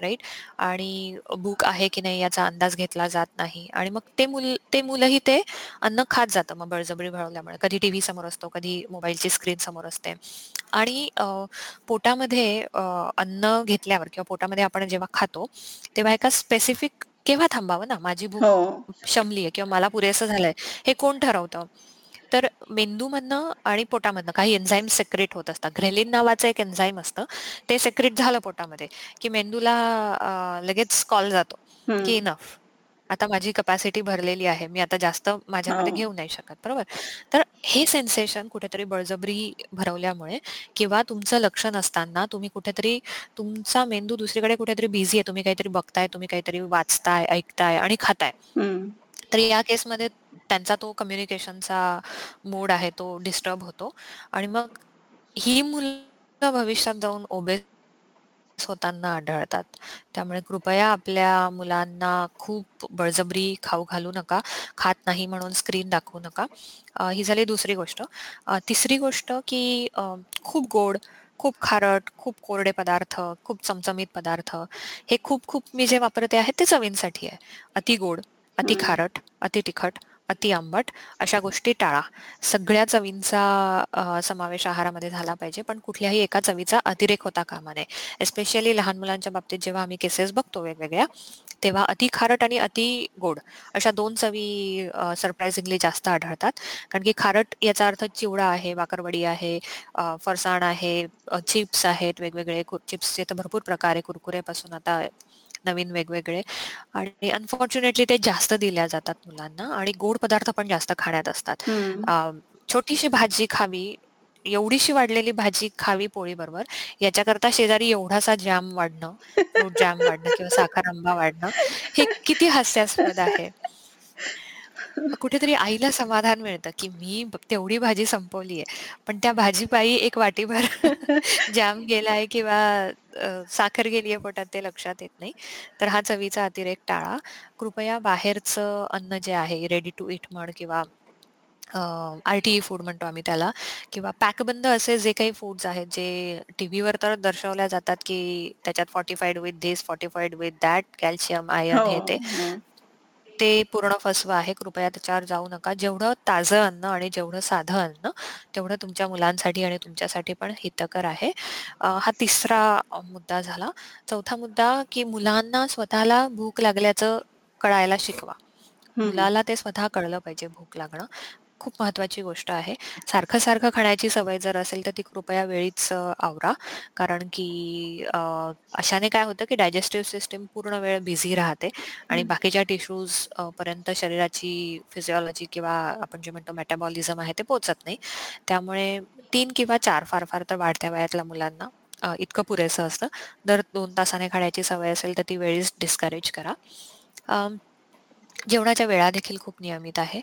राईट आणि भूक आहे की नाही याचा अंदाज घेतला जात नाही. आणि मग ते मुल ते मुलंही ते अन्न खात जातं मग बळजबरी भरवल्यामुळे. कधी टीव्ही समोर असतो कधी मोबाईलची स्क्रीन समोर असते. आणि पोटामध्ये अन्न घेतल्यावर किंवा पोटामध्ये आपण जेव्हा खातो तेव्हा एका स्पेसिफिक केव्हा थांबावं ना? माझी भूक. शमली आहे किंवा मला पुरेसं झालंय. हे कोण ठरवतं? तर मेंदूमधनं आणि पोटामधनं काही एन्झाईम सेक्रेट होत असतात. ग्रेलिन नावाचं एक एन्झाईम असतं. ते सेक्रेट झालं पोटामध्ये की मेंदूला लगेच कॉल जातो की इनफ आता माझी कपॅसिटी भरलेली आहे. मी आता जास्त माझ्यामध्ये घेऊ नाही शकत. बरोबर? तर हे सेन्सेशन कुठेतरी बळजबरी भरवल्यामुळे किंवा तुमचं लक्ष नसताना तुम्ही कुठेतरी तुमचा मेंदू दुसरीकडे कुठेतरी बिझी आहे. तुम्ही काहीतरी बघताय तुम्ही काहीतरी वाचताय ऐकताय आणि खाताय. तर या केसमध्ये त्यांचा तो कम्युनिकेशनचा मोड आहे तो डिस्टर्ब होतो. आणि मग ही मुलं भविष्यात जाऊन ओबेस होताना आढळतात. त्यामुळे कृपया आपल्या मुलांना खूप बळजबरी खाऊ घालू नका खात नाही म्हणून स्क्रीन दाखवू नका. ही झाली दुसरी गोष्ट. तिसरी गोष्ट की खूप गोड खूप खारट खूप कोरडे पदार्थ खूप चमचमीत पदार्थ हे खूप खूप मी जे वापरते आहे ते चवींसाठी आहे. अति गोड अति खारट अति तिखट अति आंबट अशा गोष्टी टाळा. सगळ्या चवींचा समावेश आहारामध्ये झाला पाहिजे पण कुठल्याही एका चवीचा अतिरेक होता कामा नये एस्पेशली लहान मुलांच्या बाबतीत जेव्हा आम्ही केसेस बघतो वेगवेगळ्या तेव्हा अति खारट आणि अति गोड अशा दोन चवी सरप्राइझिंगली जास्त आढळतात. कारण की खारट याचा अर्थ चिवडा आहे बाकरवडी आहे फरसाण आहे चिप्स आहेत वेगवेगळे चिप्सचे तर भरपूर प्रकार आहे. कुरकुरेपासून आता नवीन वेगवेगळे. आणि अनफॉर्च्युनेटली ते जास्त दिल्या जातात मुलांना आणि गोड पदार्थ पण जास्त खाण्यात असतात. छोटीशी भाजी खावी एवढीशी वाढलेली भाजी खावी पोळी बरोबर याच्याकरता शेजारी एवढासा जॅम वाढणं फ्रूट जॅम वाढणं किंवा साखर आंबा वाढणं हे किती हास्यास्पद आहे. *laughs* कुठेतरी आईला समाधान मिळतं, की मी तेवढी भाजी संपवली आहे. पण त्या भाजीपायी एक वाटीभर *laughs* जाम गेलाय किंवा साखर गेली आहे पोटात ते लक्षात येत नाही. तर हा चवीचा अतिरेक टाळा. कृपया बाहेरचं अन्न जे आहे रेडी टू ईट म्हण किंवा आर-टी-ई फूड म्हणतो आम्ही त्याला किंवा पॅकबंद असे जे काही फूड्स आहेत, जे टीव्हीवर तर दर्शवल्या जातात, की त्याच्यात fortified with this, fortified with that, calcium, iron हे ते. ते पूर्ण फसवं आहे. कृपया त्याच्यावर जाऊ नका. जेवढं ताजं अन्न आणि जेवढं साधं अन्न, तेवढं तुमच्या मुलांसाठी आणि तुमच्यासाठी पण हितकर आहे. हा तिसरा मुद्दा झाला. चौथा मुद्दा, की मुलांना स्वतःला भूक लागल्याचं कळायला शिकवा. मुलाला ते स्वतः कळलं पाहिजे भूक लागणं. खूप महत्वाची गोष्ट आहे. सारखं-सारखं खाण्याची सवय जर असेल, तर ती कृपया वेळीच आवरा. कारण की अशाने काय होतं, की डायजेस्टिव्ह सिस्टम पूर्ण वेळ बिझी राहते आणि बाकीच्या टिश्यूज पर्यंत शरीराची फिजिओलॉजी किंवा आपण जे म्हणतो मेटाबॉलिझम आहे ते पोहोचत नाही. त्यामुळे तीन किंवा चार फार-फार तर वाढत्या वयातल्या मुलांना इतकं पुरेसं असतं. दर दोन तासाने खाण्याची सवय असेल, तर ती वेळीच डिस्करेज करा. जेवणाच्या वेळा देखील खूप नियमित आहे.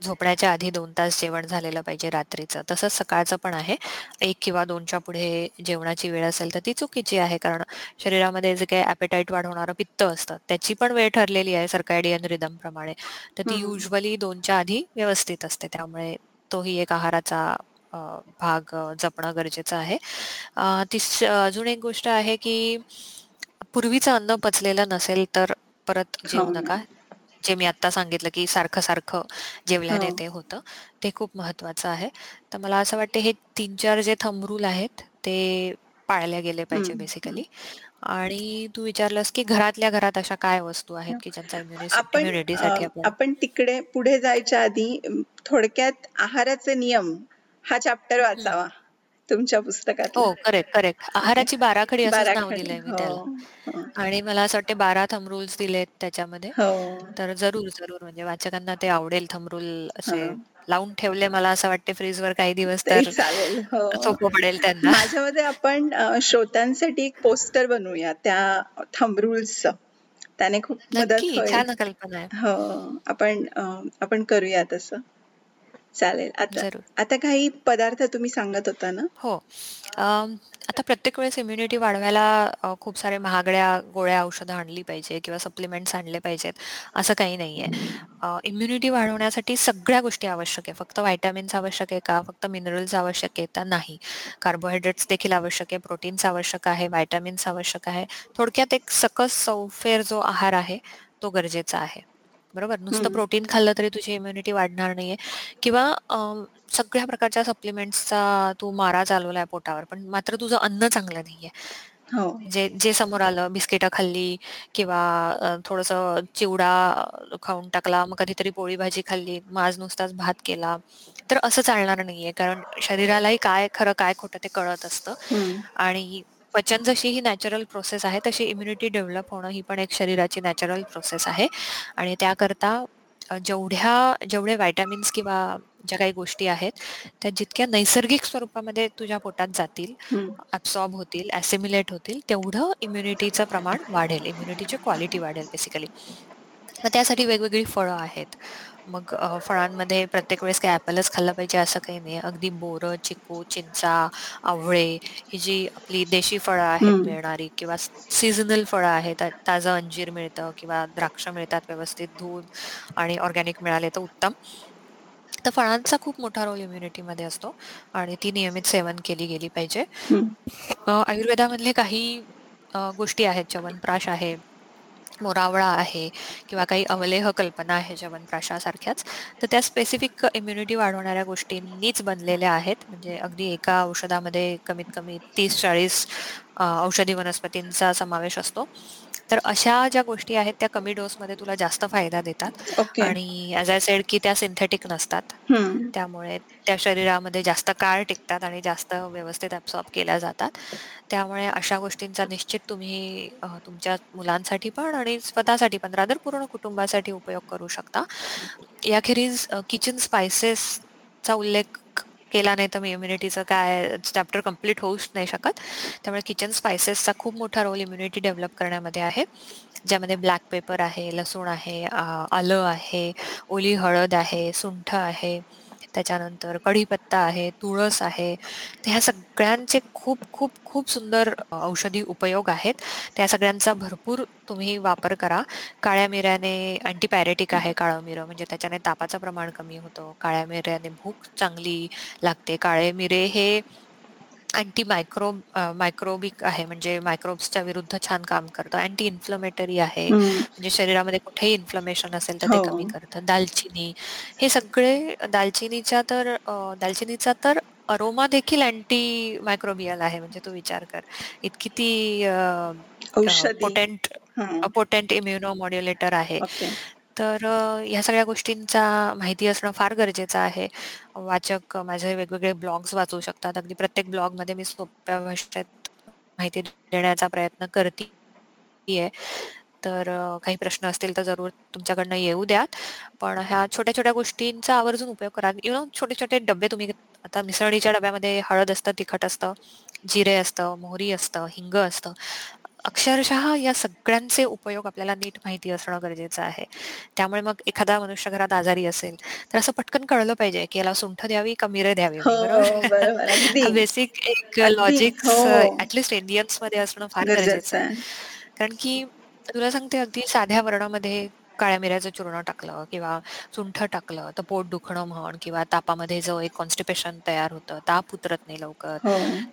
झोपण्याच्या आधी दोन तास जेवण झालेलं पाहिजे रात्रीचं. तसंच सकाळचं पण आहे. एक किंवा दोनच्या पुढे जेवणाची वेळ असेल तर ती चुकीची आहे. कारण शरीरामध्ये जे काही ॲपेटाईट वाढवणारं पित्त असतं, त्याची पण वेळ ठरलेली आहे सर्कॅडियन रिदमप्रमाणे. तर ती युजुअली दोनच्या आधी व्यवस्थित असते. त्यामुळे तोही एक आहाराचा भाग जपणं गरजेचं आहे. तिस अजून एक गोष्ट आहे, की पूर्वीचं अन्न पचलेलं नसेल तर परत जेवू नका. जे मी आता सांगितलं, की सारखं-सारखं जेवल्याने ते होतं. ते खूप महत्वाचं आहे. तर मला असं वाटतं हे तीन चार जे थंब रूल आहेत, ते पाळले गेले पाहिजे बेसिकली. आणि तू विचारलंस, की घरातल्या घरात अशा काय वस्तू आहेत, की ज्यांचा इम्युनिटीसाठी आपण आपण तिकडे पुढे जायच्या आधी थोडक्यात आहाराचे नियम हा चॅप्टर वाचावा. तुमच्या पुस्तकात हो, करेक्ट, करेक्ट. आहाराची बाराखडी असंच नाव दिलंय मी त्याला. आणि मला असं वाटतं 12 थंब रूल्स दिलेत त्याच्यामध्ये. तर जरूर, जरूर म्हणजे वाचकांना ते आवडेल थंब रूल असे लावून ठेवले मला असं वाटते फ्रीजवर काही दिवस तर चालेल. सोपं पडेल त्यांना. माझ्यामध्ये आपण श्रोत्यांसाठी एक पोस्टर बनवूया त्या थंब रूल्सचं. त्याने खूप मदत होईल. छान कल्पना आहे. हो, आपण आपण करूया तसं. चालेल. आता आता काही पदार्थ तुम्ही सांगत होता ना? हो. आता प्रत्येक वेळेस इम्युनिटी वाढवायला खूप सारे महागड्या गोळ्या औषधं आणली पाहिजे किंवा सप्लिमेंट्स आणले पाहिजेत, असं काही नाहीये. इम्युनिटी वाढवण्यासाठी सगळ्या गोष्टी आवश्यक आहे. फक्त व्हिटॅमिन्स आवश्यक आहे का? फक्त मिनरल्स आवश्यक आहे का? नाही. कार्बोहायड्रेट्स देखील आवश्यक आहे, प्रोटीन्स आवश्यक आहे, व्हिटॅमिन्स आवश्यक आहे. थोडक्यात एक सकस चौफेर जो आहार आहे, तो गरजेचा आहे. बरोबर? नुसतं प्रोटीन खाल्लं तरी तुझी इम्युनिटी वाढणार नाहीये किंवा सगळ्या प्रकारच्या सप्लिमेंट्सचा तू मारा चालवलाय पोटावर, पण मात्र तुझं अन्न चांगलं नाहीये. जे जे समोर आलं बिस्किटं खाल्ली किंवा थोडंसं चिवडा खाऊन टाकला, मग कधीतरी पोळी भाजी खाल्ली, मग आज नुसताच भात केला. तर असं चालणार नाहीये. कारण शरीरालाही काय खरं, काय खोटं ते कळत असतं आणि पचन जशी ही नॅचरल प्रोसेस आहे, तशी इम्युनिटी डेव्हलप होणं ही पण एक शरीराची नॅचरल प्रोसेस आहे आणि त्याकरता जेवढ्या जेवढे व्हिटॅमिन्स किंवा ज्या काही गोष्टी आहेत, त्या जितक्या नैसर्गिक स्वरूपामध्ये तुझ्या पोटात जातील, ॲब्सॉर्ब होतील, ॲसिम्युलेट होतील, तेवढं इम्युनिटीचं प्रमाण वाढेल. इम्युनिटीची क्वालिटी वाढेल बेसिकली. मग त्यासाठी वेगवेगळी फळं आहेत. मग फळांमध्ये प्रत्येक वेळेस काही ॲपलच खाल्लं पाहिजे असं काही नाही. अगदी बोरं, चिकू, चिंचा, आवळे ही जी आपली देशी फळं आहेत मिळणारी किंवा सीझनल फळं आहेत. ताजं अंजीर मिळतं किंवा द्राक्ष मिळतात व्यवस्थित धुवून आणि ऑर्गॅनिक मिळाले तर उत्तम. तर फळांचा खूप मोठा रोल इम्युनिटीमध्ये असतो आणि ती नियमित सेवन केली गेली पाहिजे. आयुर्वेदामधले काही गोष्टी आहेत, च्यवनप्राश आहे, मोरावळा आहे किंवा काही अवलेह कल्पना आहे च्यवनप्राशासारख्याच. तर त्या स्पेसिफिक इम्युनिटी वाढवणाऱ्या गोष्टींनीच बनलेल्या आहेत. म्हणजे अगदी एका औषधामध्ये कमीत कमी 30-40 औषधी वनस्पतींचा समावेश असतो. तर अशा ज्या गोष्टी आहेत त्या कमी डोसमध्ये तुला जास्त फायदा देतात आणि ॲज आय सेड की त्या सिंथेटिक नसतात. त्यामुळे त्या शरीरामध्ये जास्त काळ टिकतात आणि जास्त व्यवस्थित ॲब्सॉर्ब केल्या जातात. त्यामुळे अशा गोष्टींचा निश्चित तुम्ही तुमच्या मुलांसाठी पण आणि स्वतःसाठी पण रादर पूर्ण कुटुंबासाठी उपयोग करू शकता. याखेरीज किचन स्पाइसेसचा उल्लेख केला नाही तर मी इम्युनिटीचं काय चॅप्टर कंप्लीट होऊच नाही शकत. त्यामुळे किचन स्पायसेसचा खूप मोठा रोल इम्युनिटी डेव्हलप करण्यामध्ये आहे. ज्यामध्ये ब्लॅक पेपर आहे लसूण आहे आलं आहे ओली हळद आहे सुंठ आहे. त्याच्यानंतर कढीपत्ता आहे तुळस आहे. ह्या सगळ्यांचे खूप खूप खूप सुंदर औषधी उपयोग आहेत. त्या सगळ्यांचा भरपूर तुम्ही वापर करा. काळ्या मिऱ्याने अँटीपायरेटिक आहे काळं मिरं म्हणजे त्याच्याने तापाचं प्रमाण कमी होतं. काळ्या मिऱ्याने भूक चांगली लागते. काळे मिरे हे अँटी मायक्रोब मायक्रोबिक आहे. म्हणजे मायक्रोब्सच्या विरुद्ध छान काम करतं. अँटी इन्फ्लमेटरी आहे म्हणजे शरीरामध्ये कुठेही इन्फ्लमेशन असेल तर ते कमी हो करतं. दालचिनी. हे सगळे दालचिनीच्या तर दालचिनीचा तर अरोमा देखील अँटी मायक्रोबियल आहे. म्हणजे तू विचार कर. इतकी ती पोटेंट पोटेंट इम्युनो मॉड्युलेटर आहे. तर ह्या सगळ्या गोष्टींचा माहिती असणं फार गरजेचं आहे. वाचक माझे वेगवेगळे ब्लॉग्स वाचू शकतात. अगदी प्रत्येक ब्लॉगमध्ये मी सोप्या भाषेत माहिती देण्याचा प्रयत्न करते तर काही प्रश्न असतील तर जरूर तुमच्याकडनं येऊ द्यात. पण ह्या छोट्या छोट्या गोष्टींचा आवर्जून उपयोग करा. यु नो छोटे छोटे डबे तुम्ही आता मिसळणीच्या डब्यामध्ये हळद असतं तिखट असतं जिरे असतं मोहरी असतं हिंग असतं. अक्षरशः या सगळ्यांचे उपयोग आपल्याला नीट माहिती असणं गरजेचं आहे. त्यामुळे मग एखादा मनुष्य घरात आजारी असेल तर असं पटकन कळलं पाहिजे की याला सुंठ द्यावी का मिरे द्यावी हो, बरोबर. बेसिक *laughs* एक लॉजिक ऍटलिस्ट इंडियन्समध्ये असणं फार गरजेचं आहे. कारण की तुला सांगते अगदी साध्या वर्णामध्ये काळ्या मिऱ्याचं चूर्ण टाकलं किंवा सुंठ टाकलं तर पोट दुखणं म्हण किंवा तापामध्ये जो एक कॉन्स्टिपेशन तयार होतं ताप उतरत नाही लवकर.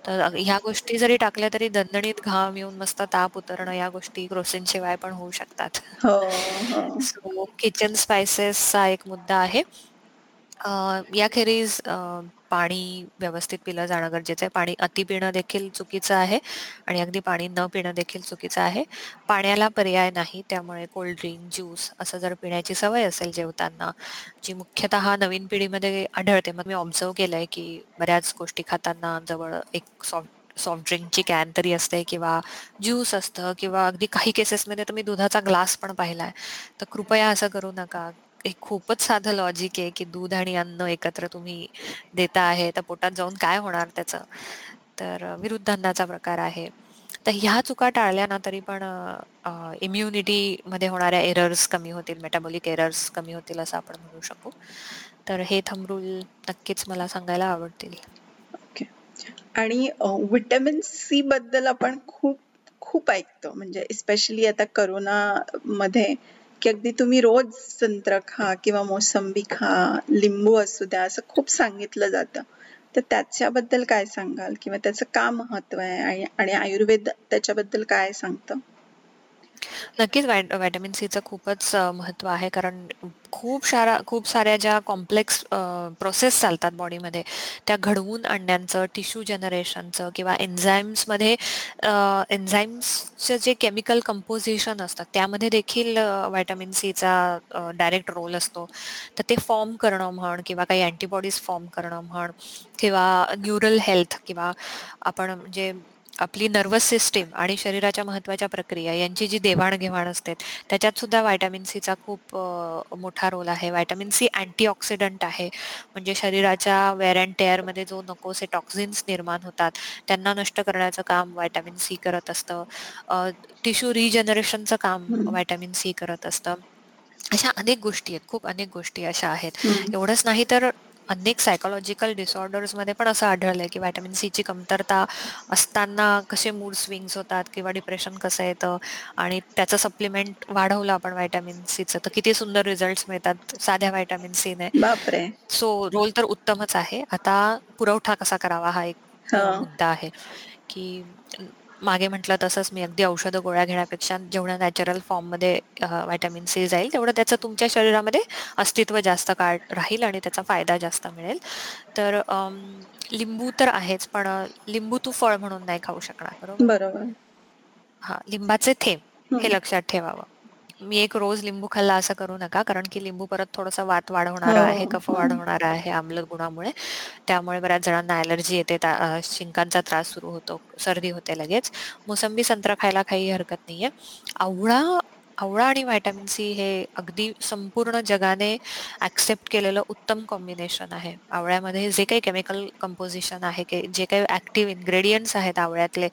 तर ह्या गोष्टी जरी टाकल्या तरी दणदणीत घाम येऊन मस्त ताप उतरणं या गोष्टी क्रोसिन शिवाय पण होऊ शकतात. सो किचन स्पायसेसचा एक मुद्दा आहे. याखेरीज पाणी व्यवस्थित पिलं जाणं गरजेचं आहे. पाणी अति पिणं देखील चुकीचं आहे आणि अगदी पाणी न पिणं देखील चुकीचं आहे. पाण्याला पर्याय नाही त्यामुळे कोल्ड्रिंक ज्यूस असं जर पिण्याची सवय असेल जेवताना जी मुख्यतः नवीन पिढीमध्ये आढळते. मग मी ऑब्झर्व केलंय की बऱ्याच गोष्टी खाताना जवळ एक सॉफ्ट सॉफ्ट ड्रिंकची कॅन तरी असते किंवा ज्यूस असतं किंवा अगदी काही केसेसमध्ये तर मी दुधाचा ग्लास पण पाहिलाय. तर कृपया असं करू नका. एक खूपच साधं लॉजिक आहे की दूध आणि अन्न एकत्र तुम्ही देता आहे तर पोटात जाऊन काय होणार त्याचं? तर विरुद्ध अन्नाचा प्रकार आहे. तर ह्या चुका टाळल्या ना तरी पण इम्युनिटी मध्ये होणाऱ्या एरर्स कमी होतील मेटाबॉलिक एरर्स कमी होतील असं आपण म्हणू शकू. तर हे थंबरूल नक्कीच मला सांगायला आवडतील. आणि विटॅमिन सी बद्दल आपण खूप खूप ऐकतो. म्हणजे स्पेशली आता करोना मध्ये की अगदी तुम्ही रोज संत्र खा किंवा मोसंबी खा लिंबू असू द्या असं खूप सांगितलं जातं. तर त्याच्याबद्दल काय सांगाल? किंवा त्याचं का महत्त्व आहे? आणि आयुर्वेद त्याच्याबद्दल काय सांगतं? नक्कीच व्हायटॅमिन सीचं खूपच महत्त्व आहे. कारण खूप सारा खूप साऱ्या ज्या कॉम्प्लेक्स प्रोसेस चालतात बॉडीमध्ये त्या घडवून आणण्याचं टिश्यू जनरेशनचं किंवा एन्झाईम्समध्ये एन्झाईम्सचं जे केमिकल कंपोजिशन असतात त्यामध्ये देखील व्हिटॅमिन सीचा डायरेक्ट रोल असतो. तर ते फॉर्म करणं म्हण किंवा काही अँटीबॉडीज फॉर्म करणं म्हण किंवा न्यूरल हेल्थ किंवा आपण जे आपली नर्वस सिस्टीम आणि शरीराच्या महत्त्वाच्या प्रक्रिया यांची जी देवाणघेवाण असते त्याच्यात सुद्धा व्हायटामिन सीचा खूप मोठा रोल आहे. व्हायटामिन सी अँटीऑक्सिडंट आहे. म्हणजे शरीराच्या वेअर अँड टेअरमध्ये जो नकोसे टॉक्झिन्स निर्माण होतात त्यांना नष्ट करण्याचं काम व्हायटामिन सी करत असतं. टिश्यू रिजनरेशनचं काम व्हायटामिन सी करत असतं. अशा अनेक गोष्टी आहेत. खूप अनेक गोष्टी अशा आहेत. एवढंच नाही तर अनेक सायकोलॉजिकलमध्ये पण असं आढळलंय की व्हायटामिन सीची कमतरता असताना कसे मूड स्विंग्स होतात किंवा डिप्रेशन कसं येतं आणि त्याचं सप्लिमेंट वाढवलं आपण व्हायटामिन सीचं तर किती सुंदर रिझल्ट मिळतात साध्या व्हायटामिन सीने बापरे. सो रोल तर उत्तमच आहे. आता पुरवठा कसा करावा हा एक मुद्दा आहे की मागे म्हटलं तसंच मी अगदी औषधं गोळ्या घेण्यापेक्षा जेवढं नॅचरल फॉर्ममध्ये व्हायटामिन सी जाईल तेवढं त्याचं तुमच्या शरीरामध्ये अस्तित्व जास्त काळ राहील आणि त्याचा फायदा जास्त मिळेल. तर लिंबू तर आहेच पण लिंबू तू फळ म्हणून नाही खाऊ शकणार बरोबर? हा लिंबाचे थेंब हे. लक्षात ठेवावं. मी एक रोज लिंबू खाल्ला असं करू नका कारण की लिंबू परत थोडासा वात वाढवणार आहे हो, कफ हो. वाढवणार आहे आम्ल गुणामुळे त्यामुळे बऱ्याच जणांना ॲलर्जी येते शिंकांचा त्रास सुरू होतो सर्दी होते लगेच. मोसंबी संत्रा खायला काही हरकत नाहीये. आवळा आवळा आणि व्हिटॅमिन सी हे अगदी संपूर्ण जगाने ऍक्सेप्ट केलेलं उत्तम कॉम्बिनेशन आहे. आवळ्यामध्ये जे काही केमिकल कंपोजिशन आहे जे काही ऍक्टिव्ह इन्ग्रेडियंट्स आहेत आवळ्यातले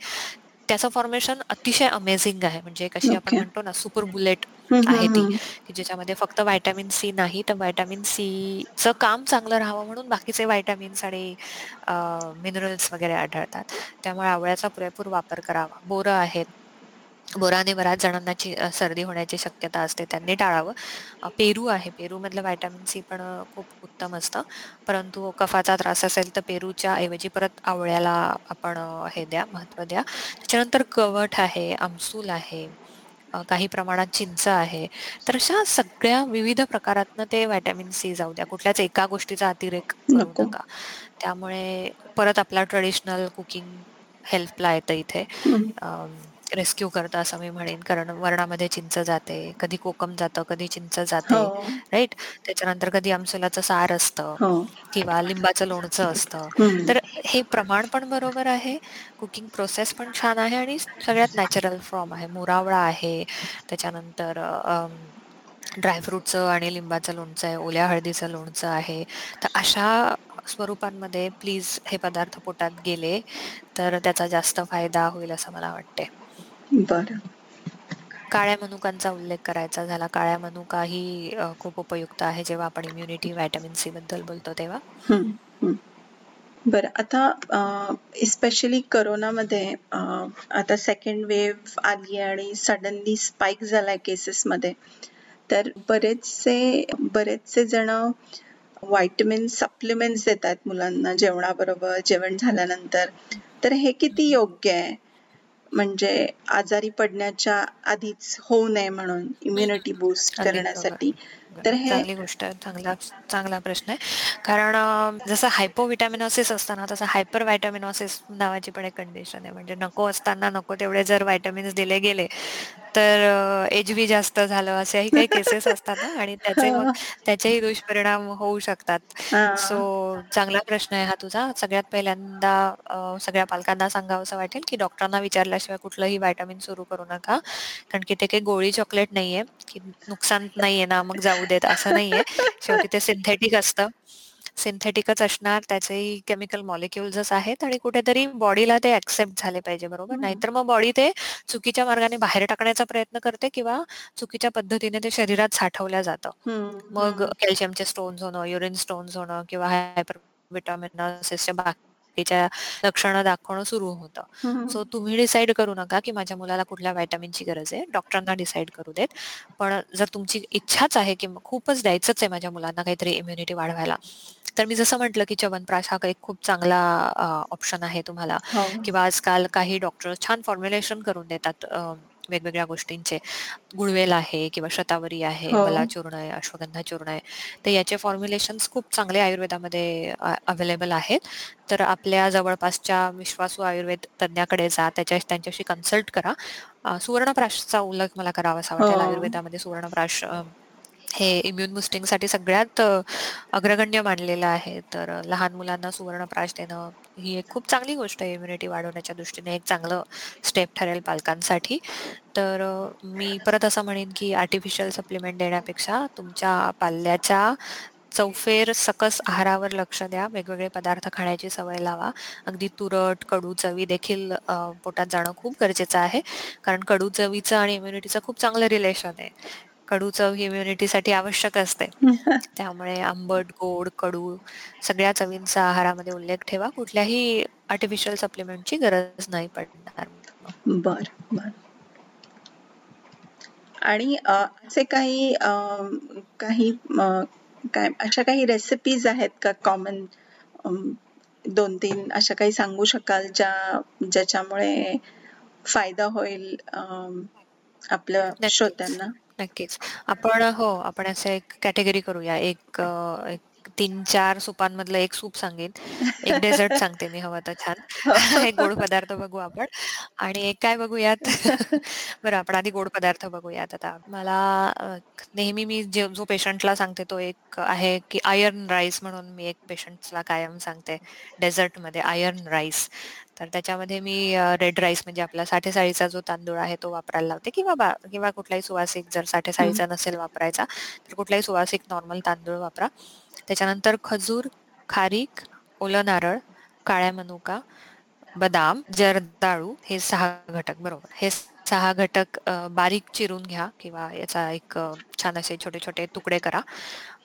त्याचं फॉर्मेशन अतिशय अमेझिंग आहे. म्हणजे कशी आपण म्हणतो ना सुपर बुलेट आहे ती. की ज्याच्यामध्ये फक्त व्हायटामिन सी नाही तर व्हायटामिन सीचं काम चांगलं राहावं म्हणून बाकीचे व्हायटामिन्स आणि मिनरल्स वगैरे आढळतात. त्यामुळे आवळ्याचा पुरेपूर वापर करावा. बोरं आहेत बोराने बऱ्याच जणांना सर्दी होण्याची शक्यता असते त्यांनी टाळावं. पेरू आहे. पेरू मधलं व्हायटामिन सी पण खूप उत्तम असतं. परंतु कफाचा त्रास असेल तर पेरूच्या ऐवजी परत आवळ्याला आपण हे द्या महत्त्व द्या. त्याच्यानंतर कवठ आहे आमसूल आहे काही प्रमाणात चिंच आहे. तर अशा सगळ्या विविध प्रकारातनं ते व्हायटॅमिन सी जाऊ द्या. कुठल्याच एका गोष्टीचा अतिरेक करू नका. त्यामुळे परत आपला ट्रेडिशनल कुकिंग हेल्पला येतं इथे. रेस्क्यू करतं असं मी म्हणेन. कारण वर्णामध्ये चिंच जाते कधी कोकम जातं कधी चिंच जाते राईट हो. त्याच्यानंतर कधी आमसुलाचं सार असतं हो. किंवा लिंबाचं लोणचं असतं. तर हे प्रमाण पण बरोबर आहे. कुकिंग प्रोसेस पण छान आहे आणि सगळ्यात नॅचरल फॉर्म आहे. मुरावळा आहे. त्याच्यानंतर ड्रायफ्रूटचं आणि लिंबाचं लोणचं आहे ओल्या हळदीचं लोणचं आहे. तर अशा स्वरूपांमध्ये प्लीज हे पदार्थ पोटात गेले तर त्याचा जास्त फायदा होईल असं मला वाटते बरं. काळ्या मनुकांचा उल्लेख करायचा झाला. काळ्या मनुका ही खूप उपयुक्त आहे जेव्हा आपण इम्युनिटी व्हायटामिन सी बद्दल बोलतो तेव्हा. बरं आता स्पेशली करोनामध्ये आता सेकंड वेव्ह आली आणि सडनली स्पाइक झालाय केसेसमध्ये तर बरेचसे बरेचसे जण व्हायटमिन सप्लिमेंट्स देतात मुलांना जेवणाबरोबर जेवण झाल्यानंतर. तर हे किती योग्य आहे? म्हणजे आजारी पडण्याच्या आधीच होऊ नये म्हणून इम्युनिटी बूस्ट करण्यासाठी. तर हे चांगली गोष्ट आहे चांगला चांगला प्रश्न आहे. कारण जसं हायपोव्हिटॅमिनॉसिस असताना तसं हायपर व्हायटॅमिनॉसिस नावाची पण एक कंडिशन आहे. म्हणजे नको असताना नको तेवढे जर व्हायटॅमिन्स दिले गेले तर एच बी जास्त झालं असेही काही केसेस असतात ना. आणि त्याचे *laughs* त्याचेही दुष्परिणाम होऊ शकतात. सो चांगला प्रश्न आहे हा तुझा. सगळ्यात पहिल्यांदा सगळ्या पालकांना सांगावं असं वाटेल की डॉक्टरांना विचारल्याशिवाय कुठलंही व्हायटामिन सुरू करू नका. कारण की ते काही गोळी चॉकलेट नाहीये की नुकसान नाहीये ना. मग जाऊ देत असं नाहीये. शेवटी ते सिंथेटिक असतं. सिंथेटिकच असणार त्याचेही केमिकल मॉलिक्युल्स आहेत आणि कुठेतरी बॉडीला ते ऍक्सेप्ट झाले पाहिजे बरोबर? नाहीतर मग बॉडी ते चुकीच्या मार्गाने बाहेर टाकण्याचा प्रयत्न करते किंवा चुकीच्या पद्धतीने ते शरीरात साठवल्या जातं. मग कॅल्शियमचे स्टोन्स होणं युरिन स्टोन्स होणं किंवा हायपर विटामिन बाकीच्या लक्षणं दाखवणं सुरू होतं. सो तुम्ही डिसाईड करू नका की माझ्या मुलाला कुठल्या व्हायटामिनची गरज आहे. डॉक्टरांना डिसाईड करू देत. पण जर तुमची इच्छाच आहे की खूपच द्यायचंच आहे माझ्या मुलांना काहीतरी इम्युनिटी वाढवायला तर मी जसं म्हटलं की च्यवनप्राश हा एक खूप चांगला ऑप्शन आहे तुम्हाला. हो. किंवा आजकाल काही डॉक्टर छान फॉर्म्युलेशन करून देतात वेगवेगळ्या गोष्टींचे गुळवेल आहे किंवा शतावरी आहे हो. बला चूर्ण आहे अश्वगंधा चूर्ण आहे तर याचे फॉर्म्युलेशन खूप चांगले आयुर्वेदामध्ये अवेलेबल आहेत तर आपल्या जवळपासच्या विश्वासू आयुर्वेद तज्ञाकडे जा त्याच्या त्यांच्याशी कन्सल्ट करा सुवर्णप्राशचा उल्लेख मला करावा वाटेल हो. आयुर्वेदामध्ये सुवर्णप्राश हे इम्युनसाठी सगळ्यात अग्रगण्य मानलेलं आहे तर लहान मुलांना सुवर्णप्राश देणं ही एक खूप चांगली गोष्ट आहे इम्युनिटी वाढवण्याच्या दृष्टीने एक चांगलं स्टेप ठरेल पालकांसाठी. तर मी परत असं म्हणेन की आर्टिफिशियल सप्लिमेंट देण्यापेक्षा तुमच्या पाल्याच्या चौफेर सकस आहारावर लक्ष द्या. वेगवेगळे पदार्थ खाण्याची सवय लावा. अगदी तुरट कडू चवी देखील पोटात जाणं खूप गरजेचं आहे. कारण कडू चवीचं आणि इम्युनिटीचं खूप चांगलं रिलेशन आहे. कडू चव इम्युनिटीसाठी आवश्यक असते. *laughs* त्यामुळे आंबट गोड कडू सगळ्या चवींचा आहारामध्ये उल्लेख ठेवा. कुठल्याही आर्टिफिशियल सप्लिमेंटची गरज नाही पडणार. बर बर. आणि असे काही काही काय अशा काही रेसिपीज आहेत का कॉमन दोन तीन अशा काही सांगू शकाल ज्या ज्याच्यामुळे फायदा होईल आपल्या श्रोत्यांना? नक्कीच. आपण हो, आपण असं एक कॅटेगरी करूया. एक तीन चार सुपांमधलं एक सूप सांगेन. एक डेझर्ट सांगते मी हवं तर छान. *laughs* एक गोड पदार्थ बघू आपण आणि एक काय बघूयात *laughs* बरं आपण आधी गोड पदार्थ बघूयात आता. मला नेहमी मी जो पेशंटला सांगते तो एक आहे की आयर्न राईस म्हणून मी एक पेशंटला कायम सांगते डेझर्टमध्ये आयर्न राईस. तर त्याच्यामध्ये मी रेड राईस म्हणजे आपला साठे साळीचा जो तांदूळ आहे तो वापरायला लावते किंवा किंवा कुठलाही सुवासिक जर साठे साळीचा नसेल वापरायचा तर कुठलाही सुवासिक नॉर्मल तांदूळ वापरा. त्याच्यानंतर खजूर खारीक ओलं नारळ काळ्या मनुका बदाम जरदाळू हे सहा घटक बरोबर. हे सहा घटक बारीक चिरून घ्या किंवा याचा एक छान असे छोटे छोटे तुकडे करा.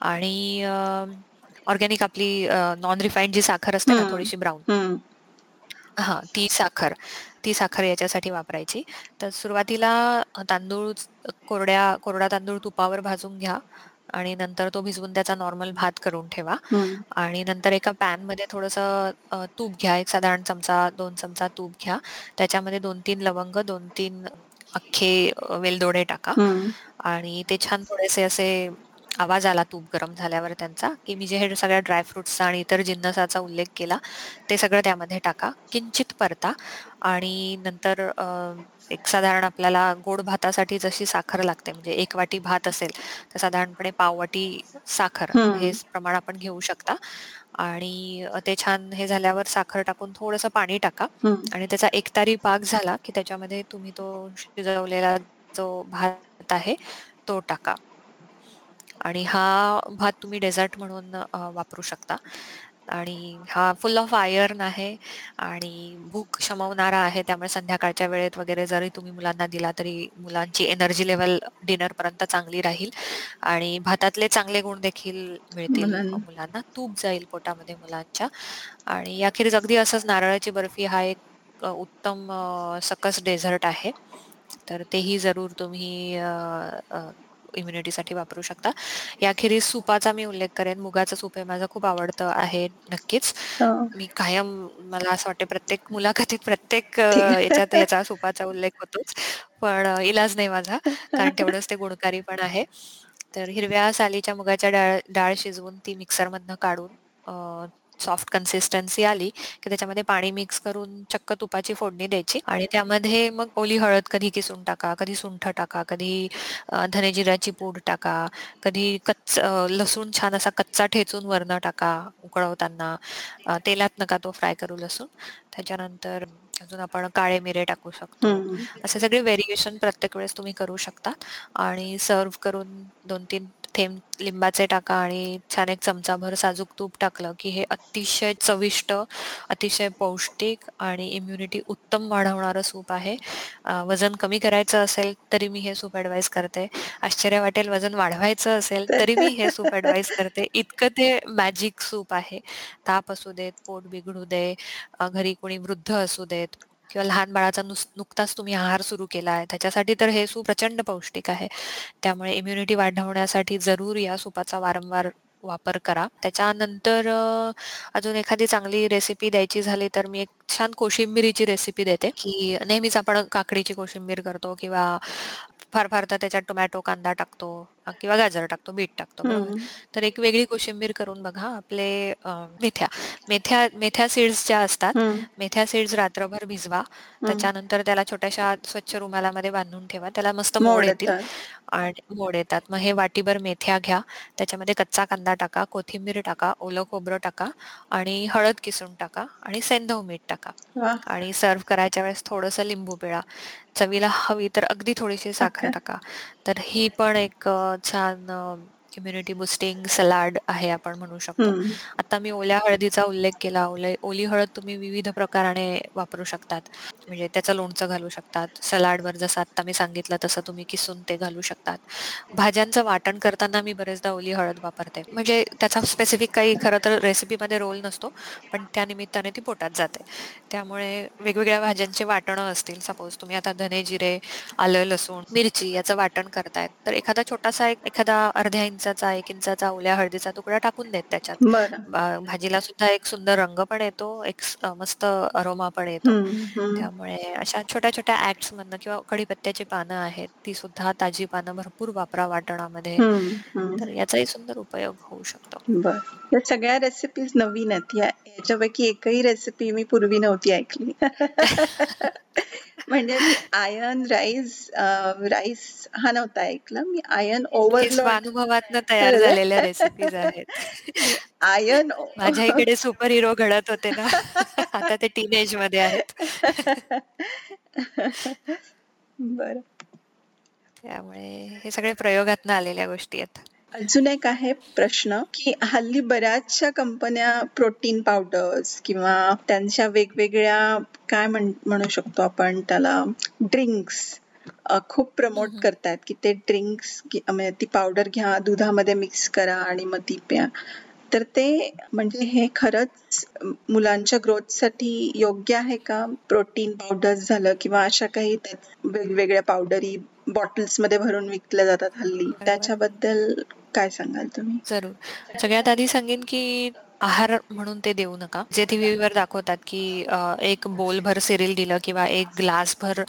आणि ऑर्गॅनिक आपली नॉन रिफाईंड जी साखर असते ना थोडीशी ब्राऊन हा ती साखर ती साखर याच्यासाठी वापरायची. तर सुरुवातीला तांदूळ कोरड्या कोरडा तांदूळ तुपावर भाजून घ्या आणि नंतर तो भिजवून त्याचा नॉर्मल भात करून ठेवा. आणि नंतर एका पॅनमध्ये थोडस तूप घ्या. एक साधारण चमचा दोन चमचा तूप घ्या. त्याच्यामध्ये दोन तीन लवंग दोन तीन अख्खे वेलदोडे टाका. आणि ते छान थोडेसे असे आवाज आला तूप गरम झाल्यावर त्यांचा की मी जे हे सगळ्या ड्रायफ्रुट्सचा आणि इतर जिन्नसाचा उल्लेख केला ते सगळं त्यामध्ये टाका. किंचित परता आणि नंतर एक साधारण आपल्याला गोड भातासाठी जशी साखर लागते म्हणजे एक वाटी भात असेल तर साधारणपणे पाव वाटी साखर हे प्रमाण आपण घेऊ शकता. आणि ते छान हे झाल्यावर साखर टाकून थोडस पाणी टाका. आणि त्याचा एकतारी पाक झाला की त्याच्यामध्ये तुम्ही तो शिजवलेला जो भात आहे तो टाका. आणि हा भात तुम्ही डेझर्ट म्हणून वापरू शकता. आणि हा फुल ऑफ आयर्न आहे आणि भूक शमवणारा आहे. त्यामुळे संध्याकाळच्या वेळेत वगैरे जरी तुम्ही मुलांना दिला तरी मुलांची एनर्जी लेवल डिनर पर्यंत चांगली राहील. आणि भातातले चांगले गुण देखील मिळतील मुलांना. तूप जाईल पोटामध्ये मुलांच्या. आणि अखेरीस अगदी असंच नारळाची बर्फी हा एक उत्तम सकस डेझर्ट आहे. तर तेही जरूर तुम्ही इम्युनिटीसाठी वापरू शकता. याखेरीज सुपाचा मी उल्लेख करेन. मुगाचं सूप हे माझं खूप आवडतं आहे नक्कीच. मी कायम मला असं वाटतं प्रत्येक मुलाखतीत प्रत्येक याच्यात याचा सुपाचा उल्लेख होतोच. पण इलाज नाही माझा कारण तेवढंच ते गुणकारी पण आहे. तर हिरव्या सालीच्या मुगाच्या डाळ डाळ शिजवून ती मिक्सर मधनं काढून सॉफ्ट कन्सिस्टन्सी आली की त्याच्यामध्ये पाणी मिक्स करून चक्क तुपाची फोडणी द्यायची आणि त्यामध्ये मग ओली हळद कधी किसून टाका कधी सुंठ टाका कधी धनेजिऱ्याची पूड टाका कधी कच्च लसूण छान असा कच्चा ठेचून वरण टाका उकळवताना. तेलात नका तो फ्राय करू लसूण. त्याच्यानंतर अजून आपण काळे मिरे टाकू शकतो. असे सगळे व्हेरिएशन प्रत्येक वेळेस तुम्ही करू शकता आणि सर्व करून दोन तीन थेंब लिंबाचे टाका आणि छान एक चमचाभर साजूक तूप टाकलं की हे अतिशय चविष्ट अतिशय पौष्टिक आणि इम्युनिटी उत्तम वाढवणारं सूप आहे. वजन कमी करायचं असेल तरी मी हे सूप ऍडवाइस करते. आश्चर्य वाटेल वजन वाढवायचं असेल तरी मी हे सूप ऍडवाइस करते. इतकं ते मॅजिक सूप आहे. ताप असू देत पोट बिघडू दे घरी कोणी वृद्ध असू देत किंवा लहान बाळाचा नुकताच तुम्ही आहार सुरू केला आहे त्याच्यासाठी तर हे सूप प्रचंड पौष्टिक आहे. त्यामुळे इम्युनिटी वाढवण्यासाठी जरूर या सुपाचा वारंवार वापर करा. त्याच्यानंतर अजून एखादी चांगली रेसिपी द्यायची झाली तर मी एक छान कोशिंबिरीची रेसिपी देते. की नेहमीच आपण काकडीची कोशिंबीर करतो किंवा फार फार तर त्याच्यात टोमॅटो कांदा टाकतो. किंवा गाजर टाकतो बीट टाकतो बरोबर. तर एक वेगळी कोशिंबीर करून बघा आपले मेथ्या. मेथ्या मेथ्या सीड्स ज्या असतात मेथ्या सीड्स रात्रभर भिजवा त्याच्यानंतर त्याला छोट्याशा स्वच्छ रुमालामध्ये बांधून ठेवा. त्याला मस्त मोड येतील आणि मोड येतात. मग हे वाटीभर मेथ्या घ्या. त्याच्यामध्ये कच्चा कांदा टाका कोथिंबीर टाका ओलं खोबरं टाका आणि हळद किसून टाका आणि सेंधव मीठ टाका. आणि सर्व करायच्या वेळेस थोडस लिंबू पिळा. चवीला हवी तर अगदी थोडीशी साखर टाका. तर ही पण एक छान इम्युनिटी बुस्टिंग सलाड आहे आपण म्हणू शकतो. आता मी ओल्या हळदीचा उल्लेख केला. ओली हळद तुम्ही विविध प्रकाराने वापरू शकतात. म्हणजे त्याचं लोणचं घालू शकतात. सलाडवर जसं आता मी सांगितलं तसं तुम्ही किसून ते घालू शकतात. भाज्यांचं वाटण करताना मी बरेचदा ओली हळद वापरते. म्हणजे त्याचा स्पेसिफिक काही खरं तर रेसिपीमध्ये रोल नसतो पण त्या निमित्ताने ती पोटात जाते. त्यामुळे वेगवेगळ्या भाज्यांचे वाटणं असतील. सपोज तुम्ही आता धने जिरे आलं लसूण मिरची याचं वाटण करतायत. तर एखादा छोटासा एक एखादा अर्ध्या इंचाचा एक इंचाचा ओल्या हळदीचा तुकडा टाकून देत त्याच्यात. भाजीला सुद्धा एक सुंदर रंग पण येतो एक मस्त अरोमा पण येतो. त्यामुळे अशा छोट्या छोट्या ऍक्ट मधनं किंवा कडीपत्त्याची पानं आहेत ती सुद्धा ताजी पानं भरपूर वापरा वाटणामध्ये. तर याचाही सुंदर उपयोग होऊ शकतो. या सगळ्या रेसिपीज नवीन आहेत. याच्यापैकी एकही रेसिपी मी पूर्वी नव्हती ऐकली. *laughs* म्हणजे मी आयर्न राईस राईस हा नव्हता ऐकला मी आयर्न हे ओव्हरलोड स्वानुभवातनं तयार झालेल्या रेसिपीज आहेत. आयर्न *laughs* माझ्या इकडे सुपर हिरो घडत होते ना, *laughs* आता ते टीनेजमध्ये आहेत. बरं. त्यामुळे हे सगळे प्रयोगातनं आलेल्या गोष्टी आहेत. अजून एक आहे प्रश्न की हल्ली बऱ्याचशा कंपन्या प्रोटीन पावडर्स किंवा त्यांच्या वेगवेगळ्या काय म्हण शकतो आपण त्याला ड्रिंक्स खूप प्रमोट. करतायत की ते ड्रिंक्स म्हणजे ती पावडर घ्या दुधामध्ये मिक्स करा आणि मग ती प्या तर ते म्हणजे हे खरंच मुलांच्या ग्रोथसाठी योग्य आहे का प्रोटीन पावडर्स झालं किंवा अशा काही वेगवेगळ्या पावडरी बॉटल्समध्ये भरून विकल्या जातात हल्ली. त्याच्याबद्दल काय सांगाल तुम्ही जरूर. सगळ्यात आधी सांगेन की आहार म्हणून ते देऊ नका. जे टीव्हीवर दाखवतात की एक बोलभर सिरियल दिलं किंवा एक ग्लासभर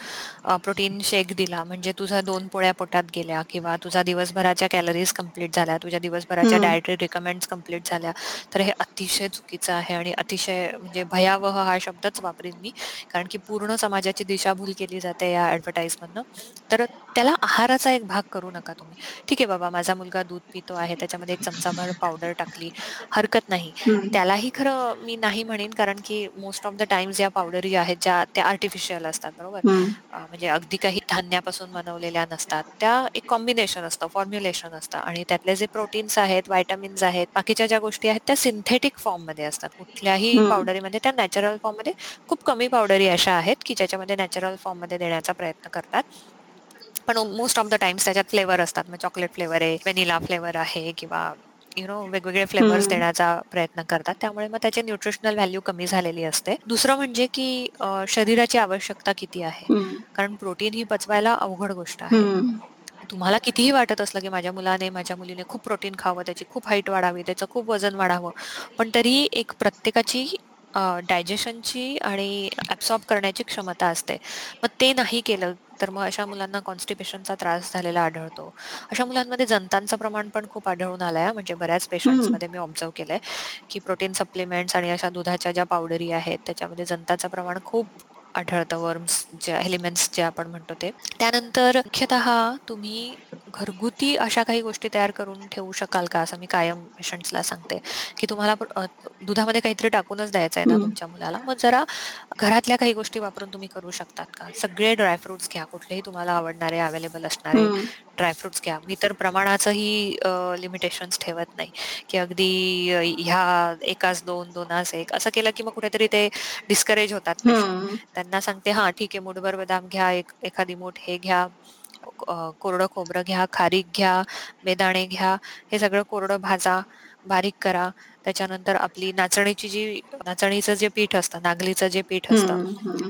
अ, प्रोटीन शेक दिला म्हणजे तुझा 2 पोळ्या पोटात गेल्या किंवा तुझा दिवसभराच्या कॅलरीज कंप्लीट झाल्या, तुझ्या दिवसभराच्या. डायटरी रिकमेंड्स कंप्लीट झाल्या. तर हे अतिशय चुकीचं आहे आणि अतिशय म्हणजे भयावह हा शब्दच वापरीन मी. कारण की पूर्ण समाजाची दिशाभूल केली जाते या ॲडव्हर्टाइजमधनं. तर त्याला आहाराचा एक भाग करू नका तुम्ही. ठीक आहे बाबा माझा मुलगा दूध पितो आहे, त्याच्यामध्ये एक चमचाभर पावडर टाकली, हरकत नाही. त्यालाही खरं मी नाही म्हणेन कारण की मोस्ट ऑफ द टाईम्स या पावडरी आहेत ज्या त्या आर्टिफिशियल असतात बरोबर. अ, म्हणजे अगदी काही धान्यापासून बनवलेल्या नसतात. त्या एक कॉम्बिनेशन असतं, फॉर्म्युलेशन असतं आणि त्यातले जे प्रोटीन्स आहेत, व्हिटॅमिन्स आहेत, बाकीच्या ज्या गोष्टी आहेत त्या सिंथेटिक फॉर्ममध्ये असतात. कुठल्याही. पावडरीमध्ये त्या नॅचरल फॉर्ममध्ये खूप कमी पावडरी अशा आहेत की ज्याच्यामध्ये नॅचरल फॉर्ममध्ये देण्याचा प्रयत्न करतात. पण मोस्ट ऑफ द टाईम्स त्याच्यात फ्लेवर असतात. मग चॉकलेट फ्लेवर आहे, व्हॅनिला फ्लेवर आहे किंवा यू नो वेगवेगळे फ्लेवर्स. देण्याचा प्रयत्न करतात. त्यामुळे मग त्याची न्यूट्रिशनल व्हॅल्यू कमी झालेली असते. दुसरं म्हणजे की शरीराची आवश्यकता किती आहे? कारण प्रोटीन ही पचवायला अवघड गोष्ट आहे. तुम्हाला कितीही वाटत असलं की माझ्या मुलाने, माझ्या मुलीने खूप प्रोटीन खावं, त्याची खूप हाईट वाढावी, त्याचं खूप वजन वाढावं. पण तरीही एक प्रत्येकाची डायजेशनची आणि ॲब्सॉर्ब करण्याची क्षमता असते. मग ते नाही केलं तर मग अशा मुलांना कॉन्स्टिपेशनचा त्रास झालेला आढळतो. अशा मुलांमध्ये जंतांचं प्रमाण पण खूप आढळून आलंय हां. म्हणजे बऱ्याच हम्म. पेशंट्समध्ये मी ऑब्झर्व्ह केलंय की प्रोटीन सप्लिमेंट्स आणि अशा दुधाच्या ज्या पावडरी आहेत त्याच्यामध्ये जंताचं प्रमाण खूप आढळतं. वर्म्स ज्या एलिमेंट्स जे आपण म्हणतो ते. त्यानंतर मुख्यतः तुम्ही घरगुती अशा काही गोष्टी तयार करून ठेवू शकाल का? असं मी कायम पेशंट्सला सांगते की तुम्हाला दुधामध्ये काहीतरी टाकूनच द्यायचंय ना हम्म. तुमच्या मुलाला, मग जरा घरातल्या काही गोष्टी वापरून तुम्ही करू शकतात का? सगळे ड्राय फ्रुट्स घ्या. कुठलेही तुम्हाला आवडणारे, अवेलेबल असणारे हम्म. ड्राय फ्रुट्स घ्या. मी तर प्रमाणाचंही लिमिटेशन्स ठेवत नाही की अगदी ह्या एकास 2, दोनास 1 असं केलं की मग कुठेतरी ते डिस्करेज होतात. त्यांना सांगते हां, ठीक आहे मूठभर बदाम घ्या, एक एखादी मूठ हे घ्या, कोरडं खोबरं घ्या, खारीक घ्या, बेदाणे घ्या. हे सगळं कोरडं भाजा, बारीक करा. त्याच्यानंतर आपली नाचणीची जी नाचणीचं जे पीठ असतं, नागलीचं जे पीठ असतं.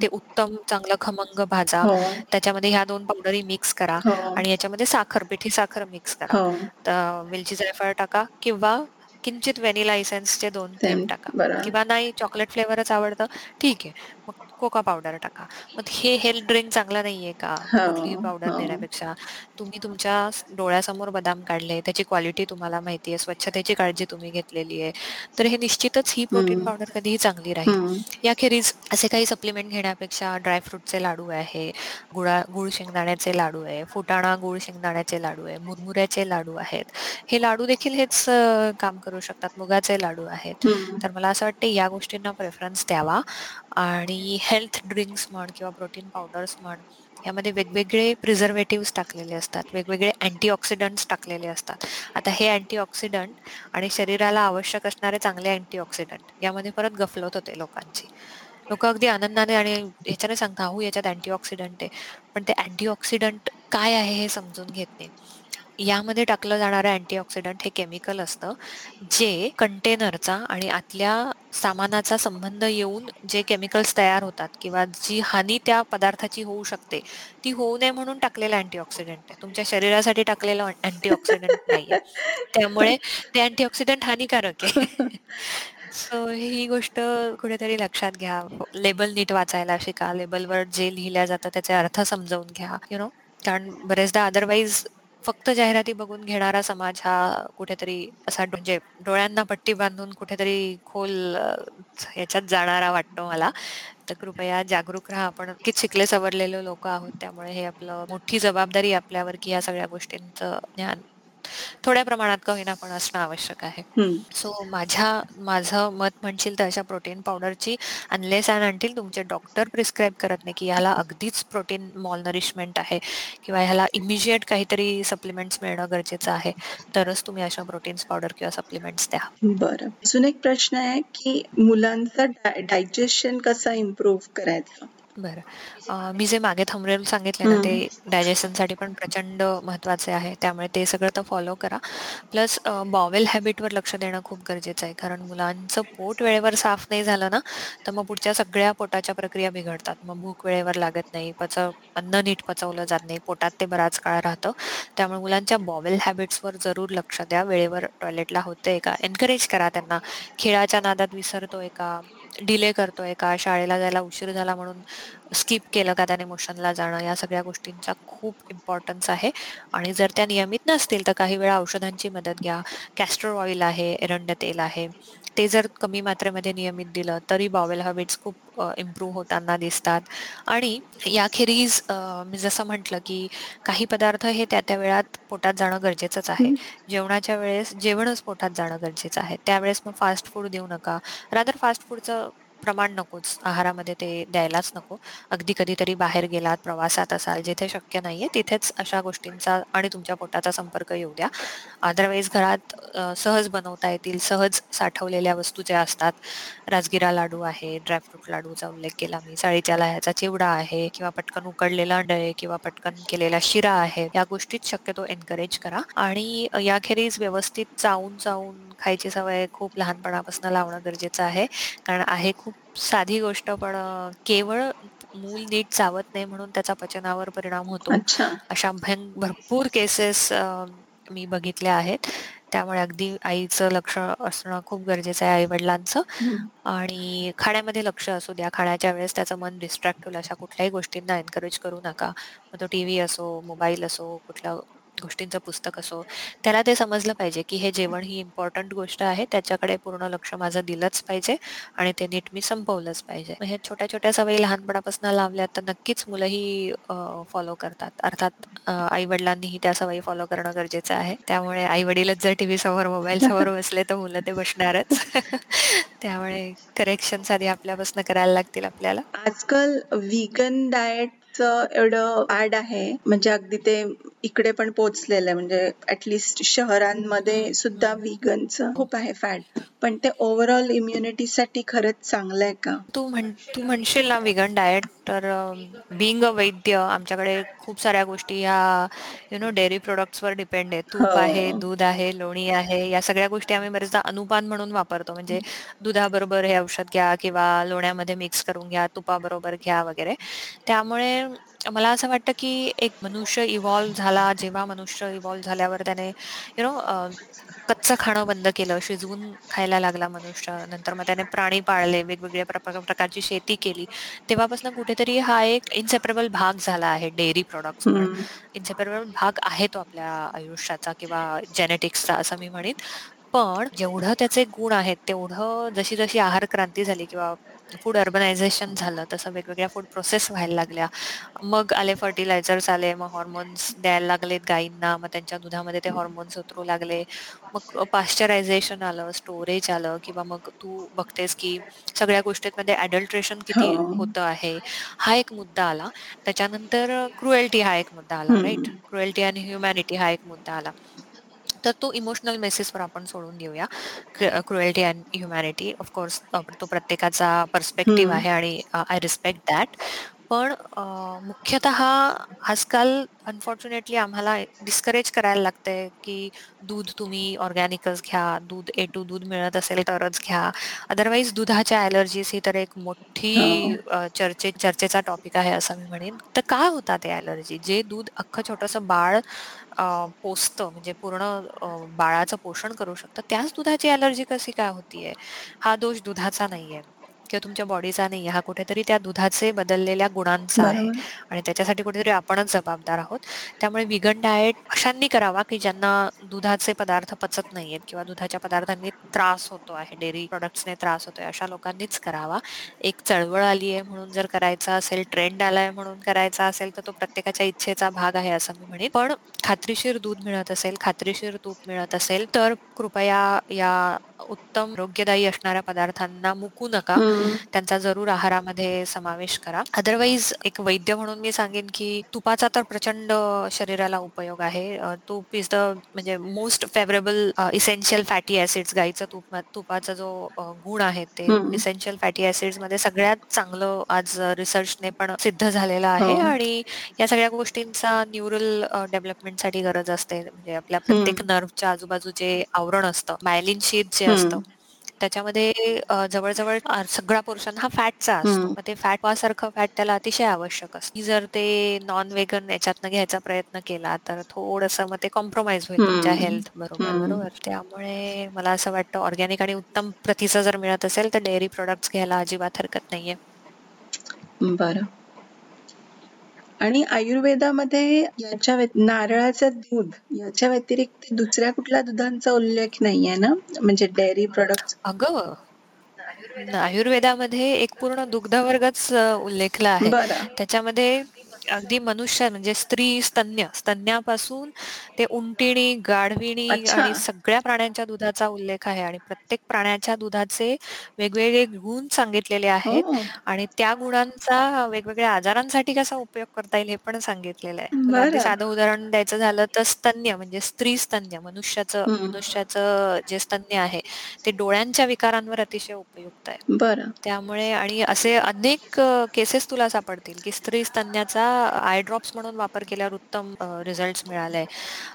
ते उत्तम चांगलं खमंग भाजा. हो. त्याच्यामध्ये ह्या 2 पावडरी मिक्स करा हो. आणि याच्यामध्ये साखर, पिठी साखर मिक्स करा. हो. तर वेलची जायफळ टाका किंवा किंचित व्हॅनिला एसेन्सचे 2 ते थेंब टाका. किंवा नाही चॉकलेट फ्लेवरच आवडतं, ठीक आहे. मग कोका पावडर टाका. मग हे हेल्थ ड्रिंक चांगलं नाहीये का? हो. कुठलीही पावडर हो. देण्यापेक्षा? तुम्ही तुमच्या डोळ्यासमोर बदाम काढले, त्याची क्वालिटी तुम्हाला माहिती आहे, स्वच्छतेची काळजी तुम्ही घेतलेली आहे. तर हे निश्चितच ही प्रोटीन. पावडर कधीही चांगली राहील. याखेरीज असे काही सप्लिमेंट घेण्यापेक्षा ड्राय फ्रुटचे लाडू आहे, गुळा गूळ शेंगदाण्याचे लाडू आहे, फुटाणा गूळ शेंगदाण्याचे लाडू आहे, मुरमुऱ्याचे लाडू आहेत. हे लाडू देखील हेच काम करू शकतात. मुगाचे लाडू आहेत. तर मला असं वाटतं या गोष्टींना प्रेफरन्स द्यावा आणि हेल्थ ड्रिंक्स म्हण किंवा प्रोटीन पावडर्स म्हण यामध्ये वेगवेगळे प्रिझर्वेटिव्ह टाकलेले असतात. वेगवेगळे अँटीऑक्सिडंट्स टाकलेले असतात. आता हे अँटीऑक्सिडंट आणि शरीराला आवश्यक असणारे चांगले अँटीऑक्सिडंट यामध्ये परत गफलत होते लोकांची. लोकं अगदी आनंदाने आणि ह्याच्याने सांगता हो याच्यात अँटीऑक्सिडंट आहे." पण ते अँटीऑक्सिडंट काय आहे हे समजून घेत नाहीत. यामध्ये टाकलं जाणारं अँटीऑक्सिडंट हे केमिकल असतं, जे कंटेनरचा आणि आतल्या सामानाचा संबंध येऊन जे केमिकल्स तयार होतात किंवा जी हानी त्या पदार्थाची होऊ शकते, ती होऊ नये म्हणून टाकलेलं अँटीऑक्सिडंट आहे. तुमच्या शरीरासाठी टाकलेलं अँटीऑक्सिडंट नाहीये. त्यामुळे ते अँटीऑक्सिडंट हानिकारक आहे. सो ही गोष्ट कुठेतरी लक्षात घ्या. लेबल नीट वाचायला शिका. लेबलवर जे लिहिल्या जातं त्याचे अर्थ समजावून घ्या. यू नो कारण बरेचदा अदरवाईज फक्त जाहिराती बघून घेणारा समाज हा कुठेतरी असा म्हणजे डोळ्यांना पट्टी बांधून कुठेतरी खोल याच्यात जाणारा वाटतो मला. तर कृपया जागरूक राहा. आपण नक्कीच शिकले सवरलेले लोक आहोत. त्यामुळे हे आपलं मोठी जबाबदारी आपल्यावर, की या सगळ्या गोष्टींचं ज्ञान थोड्या प्रमाणात का होईना पण असणं आवश्यक आहे. सो माझ्या माझं मत म्हणशील तर अशा प्रोटीन पावडरची अनलेस अँड अंटिल तुमचे डॉक्टर प्रिस्क्राईब करत नाही, की ह्याला अगदीच प्रोटीन मॉलनरिशमेंट आहे किंवा ह्याला इमिजिएट काहीतरी सप्लिमेंट्स मिळणं गरजेचं आहे. तरच तुम्ही अशा प्रोटीन्स पावडर किंवा सप्लिमेंट्स द्या. बरं. अजून एक प्रश्न आहे, की मुलांचं डायजेशन कसं इम्प्रूव्ह करायचं? बरं. मी जे मागे थंबनेल सांगितले ना, ते डायजेशनसाठी पण प्रचंड महत्त्वाचे आहे. त्यामुळे ते सगळं तर फॉलो करा. प्लस बॉवेल हॅबिटवर लक्ष देणं खूप गरजेचं आहे. कारण मुलांचं पोट वेळेवर साफ नाही झालं ना, तर मग पुढच्या सगळ्या पोटाच्या प्रक्रिया बिघडतात. मग भूक वेळेवर लागत नाही, पचव अन्न नीट पचवलं जात नाही, पोटात ते बराच काळ राहतं. त्यामुळे मुलांच्या बॉवेल हॅबिट्सवर जरूर लक्ष द्या. वेळेवर टॉयलेटला होतंय का? एन्करेज करा त्यांना. खेळाच्या नादात विसरतोय का? डिले करतोय का? शाळेला जायला उशीर झाला म्हणून स्किप केलं का त्याने मोशनला जाणं, या सगळ्या गोष्टींचा खूप इम्पॉर्टन्स आहे. आणि जर त्या नियमित नसतील, तर काही वेळा औषधांची मदत घ्या. कॅस्टर ऑइल आहे, एरंड तेल आहे. ते जर कमी मात्रेमध्ये नियमित दिलं, तरी बॉवेल हॅबिट्स खूप इम्प्रूव्ह होताना दिसतात. आणि याखेरीज मी जसं म्हटलं, की काही पदार्थ हे त्या-त्या वेळात पोटात जाणं गरजेचंच आहे. जेवणाच्या वेळेस जेवणच पोटात जाणं गरजेचं आहे. त्यावेळेस मग फास्ट फूड देऊ नका. रादर फास्ट फूडचं प्रमाण नकोच. आहारामध्ये ते द्यायलाच नको. अगदी कधीतरी बाहेर गेलात, प्रवासात असाल, जिथे शक्य नाहीये तिथेच अशा गोष्टींचा आणि तुमच्या पोटाचा संपर्क येऊ द्या. अदरवाईज घरात सहज बनवता येतील, सहज साठवलेल्या वस्तू ज्या असतात, राजगिरा लाडू आहे, ड्रायफ्रूट लाडूचा उल्लेख केला मी, साळीच्या लाह्याचा चिवडा आहे किंवा पटकन उकडलेला डळे किंवा पटकन केलेला शिरा आहे. या गोष्टीच शक्यतो एन्करेज करा. आणि याखेरीज व्यवस्थित चावून-चावून खायची सवय खूप लहानपणापासून लावणं गरजेचं आहे. कारण आहे खूप साधी गोष्ट, पण केवळ मूल नीट चावत नाही म्हणून त्याचा पचनावर परिणाम होतो. अशा भयं भरपूर केसेस मी बघितल्या आहेत. त्यामुळे अगदी आईचं लक्ष असणं खूप गरजेचं आहे, आई-वडिलांचं. आणि खाण्यामध्ये लक्ष असू द्या. खाण्याच्या वेळेस त्याचं मन डिस्ट्रॅक्ट होईल अशा कुठल्याही गोष्टींना एन्करेज करू नका. मग तो टीव्ही असो, मोबाईल असो, कुठल्या गोष्टींचं पुस्तक असो, त्याला ते समजलं पाहिजे, की हे जेवण ही इम्पॉर्टंट गोष्ट आहे. त्याच्याकडे पूर्ण लक्ष माझं दिलंच पाहिजे आणि ते नीट मी संपवलंच पाहिजे. मग ह्या छोट्या-छोट्या सवयी लहानपणापासून लावल्या, तर नक्कीच मुलंही फॉलो करतात. अर्थात आई-वडिलांनीही त्या सवयी फॉलो करणं गरजेचं आहे. त्यामुळे आई-वडीलच जर टीव्ही समोर, मोबाईल समोर *laughs* बसले, तर मुलं ते बसणारच. *laughs* त्यामुळे करेक्शन्स आधी आपल्यापासून करायला लागतील आपल्याला. आजकाल व्हीगन डाएटचं एवढं ॲड आहे, म्हणजे अगदी ते इकडे पण पोहोचलेलं आहे. म्हणजे ॲटलीस्ट शहरांमध्ये सुद्धा व्हीगनचं खूप आहे फॅड. पण ते ओव्हरऑल इम्युनिटीसाठी खरंच चांगलं आहे का? तू म्हण तू म्हणशील ना व्हीगन डाएट, तर बिंग अ वैद्य आमच्याकडे खूप साऱ्या गोष्टी ह्या यू नो डेअरी प्रॉडक्ट्सवर डिपेंड आहे. तूप आहे, दूध आहे, लोणी आहे. या सगळ्या गोष्टी आम्ही बरेचदा अनुपान म्हणून वापरतो. म्हणजे दुधाबरोबर हे औषध घ्या किंवा लोण्यामध्ये मिक्स करून घ्या, तुपाबरोबर घ्या वगैरे. त्यामुळे मला असं वाटतं, की एक मनुष्य इव्हॉल्व झाला, जेव्हा मनुष्य इव्हॉल्व झाल्यावर त्याने यू नो कच्चं खाणं बंद केलं, शिजवून खायला लागला मनुष्य. नंतर मग त्याने प्राणी पाळले, वेगवेगळ्या प्रकारची शेती केली. तेव्हापासून कुठेतरी हा एक इन्सेपरेबल भाग झाला आहे डेअरी प्रॉडक्ट्स पण. इन्सेपरेबल भाग आहे तो आपल्या आयुष्याचा किंवा जेनेटिक्सचा असं मी म्हणेन. पण जेवढं त्याचे गुण आहेत, तेवढं जशी-जशी आहार क्रांती झाली किंवा फूड अर्बनायझेशन झालं, तसं वेगवेगळ्या फूड प्रोसेस व्हायला लागल्या. मग आले फर्टिलायझर्स आले, मग हॉर्मोन्स द्यायला लागलेत गायींना, मग त्यांच्या दुधामध्ये ते हॉर्मोन्स उतरू लागले. मग पाश्चरायझेशन आलं, स्टोरेज आलं किंवा मग तू बघतेस, की सगळ्या गोष्टींमध्ये अडल्ट्रेशन किती होतं आहे, हा एक मुद्दा आला. त्याच्यानंतर क्रुएल्टी हा एक मुद्दा आला, राइट? क्रुएल्टी आणि ह्युमॅनिटी हा एक मुद्दा आला. तर तो इमोशनल बेसिसवर आपण सोडून देऊया. क्रुएल्टी अँड ह्युमॅनिटी ऑफकोर्स तो प्रत्येकाचा पर्स्पेक्टिव्ह आहे आणि आय रिस्पेक्ट दॅट. पण मुख्यतः आजकाल अनफॉर्च्युनेटली आम्हाला डिस्करेज करायला लागतंय, की दूध तुम्ही ऑर्गॅनिकच घ्या, दूध ए टू दूध मिळत असेल तरच घ्या. अदरवाईज दुधाच्या ॲलर्जीज ही तर एक मोठी चर्चे चर्चेचा टॉपिक आहे असं मी म्हणेन. तर का होतात त्या ॲलर्जी? जे दूध अख्खं छोटंसं बाळ पोसतं, म्हणजे पूर्ण बाळाचं पोषण करू शकतं, त्याच दुधाची ॲलर्जी कशी काय होतीये? हा दोष दुधाचा नाहीये. किंवा तुमच्या बॉडीचा नाहीये, हा कुठेतरी त्या दुधाचे बदललेल्या गुणांचा आहे. आणि त्याच्यासाठी कुठेतरी आपणच जबाबदार आहोत. त्यामुळे व्हीगन डाएट अशांनी करावा, की ज्यांना दुधाचे पदार्थ पचत नाहीयेत किंवा दुधाच्या पदार्थांनी त्रास होतो आहे, डेअरी प्रॉडक्ट्सने त्रास होतोय, अशा लोकांनीच करावा. एक चळवळ आली आहे म्हणून जर करायचा असेल, ट्रेंड आलाय म्हणून करायचा असेल, तर तो प्रत्येकाच्या इच्छेचा भाग आहे असं मी म्हणेन. पण खात्रीशीर दूध मिळत असेल, खात्रीशीर तूप मिळत असेल, तर कृपया या उत्तम आरोग्यदायी असणाऱ्या पदार्थांना मुकू नका. त्यांचा जरूर आहारामध्ये समावेश करा. अदरवाईज एक वैद्य म्हणून मी सांगेन, की तुपाचा तर प्रचंड शरीराला उपयोग आहे. तूप इज द म्हणजे most favourable essential fatty acids गाईचं तूप तुपाचा जो गुण आहे ते. इसेन्शियल फॅटी ॲसिड्समध्ये सगळ्यात चांगलं आज रिसर्चने पण सिद्ध झालेलं आहे हो. आणि या सगळ्या गोष्टींचा न्यूरल डेव्हलपमेंटसाठी गरज असते. म्हणजे आपल्या प्रत्येक नर्व्हच्या आजूबाजू जे आवरण असतं, मायलिन शीथ जे असतं. त्याच्यामध्ये अ, जवळ-जवळ अ, सगळा पोर्शन हा फॅटचा असतो. हं. मग ते फॅट तुपासारखं फॅट त्याला अतिशय आवश्यक असतं. जर ते नॉन व्हेगन याच्यातनं घ्यायचा प्रयत्न केला, तर थोडंसं मग ते कॉम्प्रोमाईज होईल तुमच्या हं. हेल्थ बरोबर, हं. बरोबर? त्यामुळे मला असं वाटतं ऑर्गॅनिक आणि उत्तम प्रतीचं जर मिळत असेल, तर डेअरी प्रॉडक्ट्स घ्यायला अजिबात हरकत नाहीये. बरं. आणि आयुर्वेदामध्ये याच्या नारळाचं दूध याच्या व्यतिरिक्त दुसऱ्या कुठल्या दुधांचा उल्लेख नाहीये ना? म्हणजे डेअरी प्रॉडक्ट्स अगं! आयुर्वेदामध्ये एक पूर्ण दुग्धवर्गच अ, उल्लेखला आहे. त्याच्यामध्ये अगदी मनुष्य म्हणजे स्त्री स्तन्य, स्तन्यापासून ते उंटिणी, गाढविणी. आणि सगळ्या प्राण्यांच्या दुधाचा उल्लेख आहे आणि प्रत्येक प्राण्याच्या दुधाचे वेगवेगळे गुण सांगितलेले आहेत हो. आणि त्या गुणांचा वेगवेगळ्या आजारांसाठी कसा उपयोग करता येईल हे पण सांगितलेलं आहे. साधं उदाहरण द्यायचं झालं तर स्तन्य म्हणजे स्त्री स्तन्य मनुष्याचं. मनुष्याचं जे स्तन्य आहे, ते डोळ्यांच्या विकारांवर अतिशय उपयुक्त आहे. बरं. त्यामुळे आणि असे अनेक केसेस तुला सापडतील, की स्त्री स्तन्याचा आय ड्रॉप्स म्हणून वापर केल्यावर उत्तम अ, रिझल्ट्स मिळाले.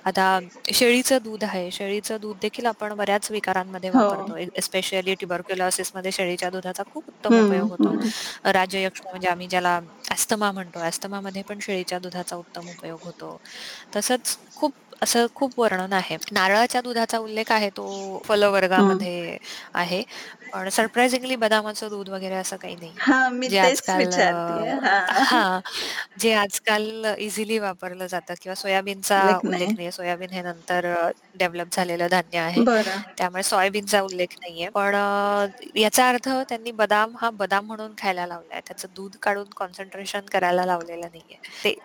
आता शेळीचं दूध आहे. शेळीचं दूध देखील आपण बऱ्याच विकारांमध्ये हो. वापरतो. स्पेशली ट्युबरक्युलोसिसमध्ये शेळीच्या दुधाचा खूप उत्तम उपयोग होतो. राजयक्ष म्हणजे आम्ही ज्याला अस्थमा म्हणतो, अस्थमामध्ये पण शेळीच्या दुधाचा उत्तम उपयोग होतो. तसंच खूप असं खूप वर्णन आहे. नारळाच्या दुधाचा उल्लेख आहे तो. फलवर्गामध्ये आहे. पण सरप्रायझिंगली बदामाचं दूध वगैरे असं काही. हां, मी जे तेच आजकाल विचारतीये. अ, हां. हां, जे आजकाल इझिली वापरलं जातं किंवा सोयाबीनचा उल्लेख उल्लेख नाही. नाहीये. सोयाबीन हे नंतर डेव्हलप झालेलं धान्य आहे. बरं. त्यामुळे सोयाबीनचा उल्लेख नाहीये. पण अ, याचा अर्थ त्यांनी बदाम हा बदाम म्हणून खायला लावलाय. त्याचं दूध काढून कॉन्सन्ट्रेशन करायला लावलेलं नाहीये. ते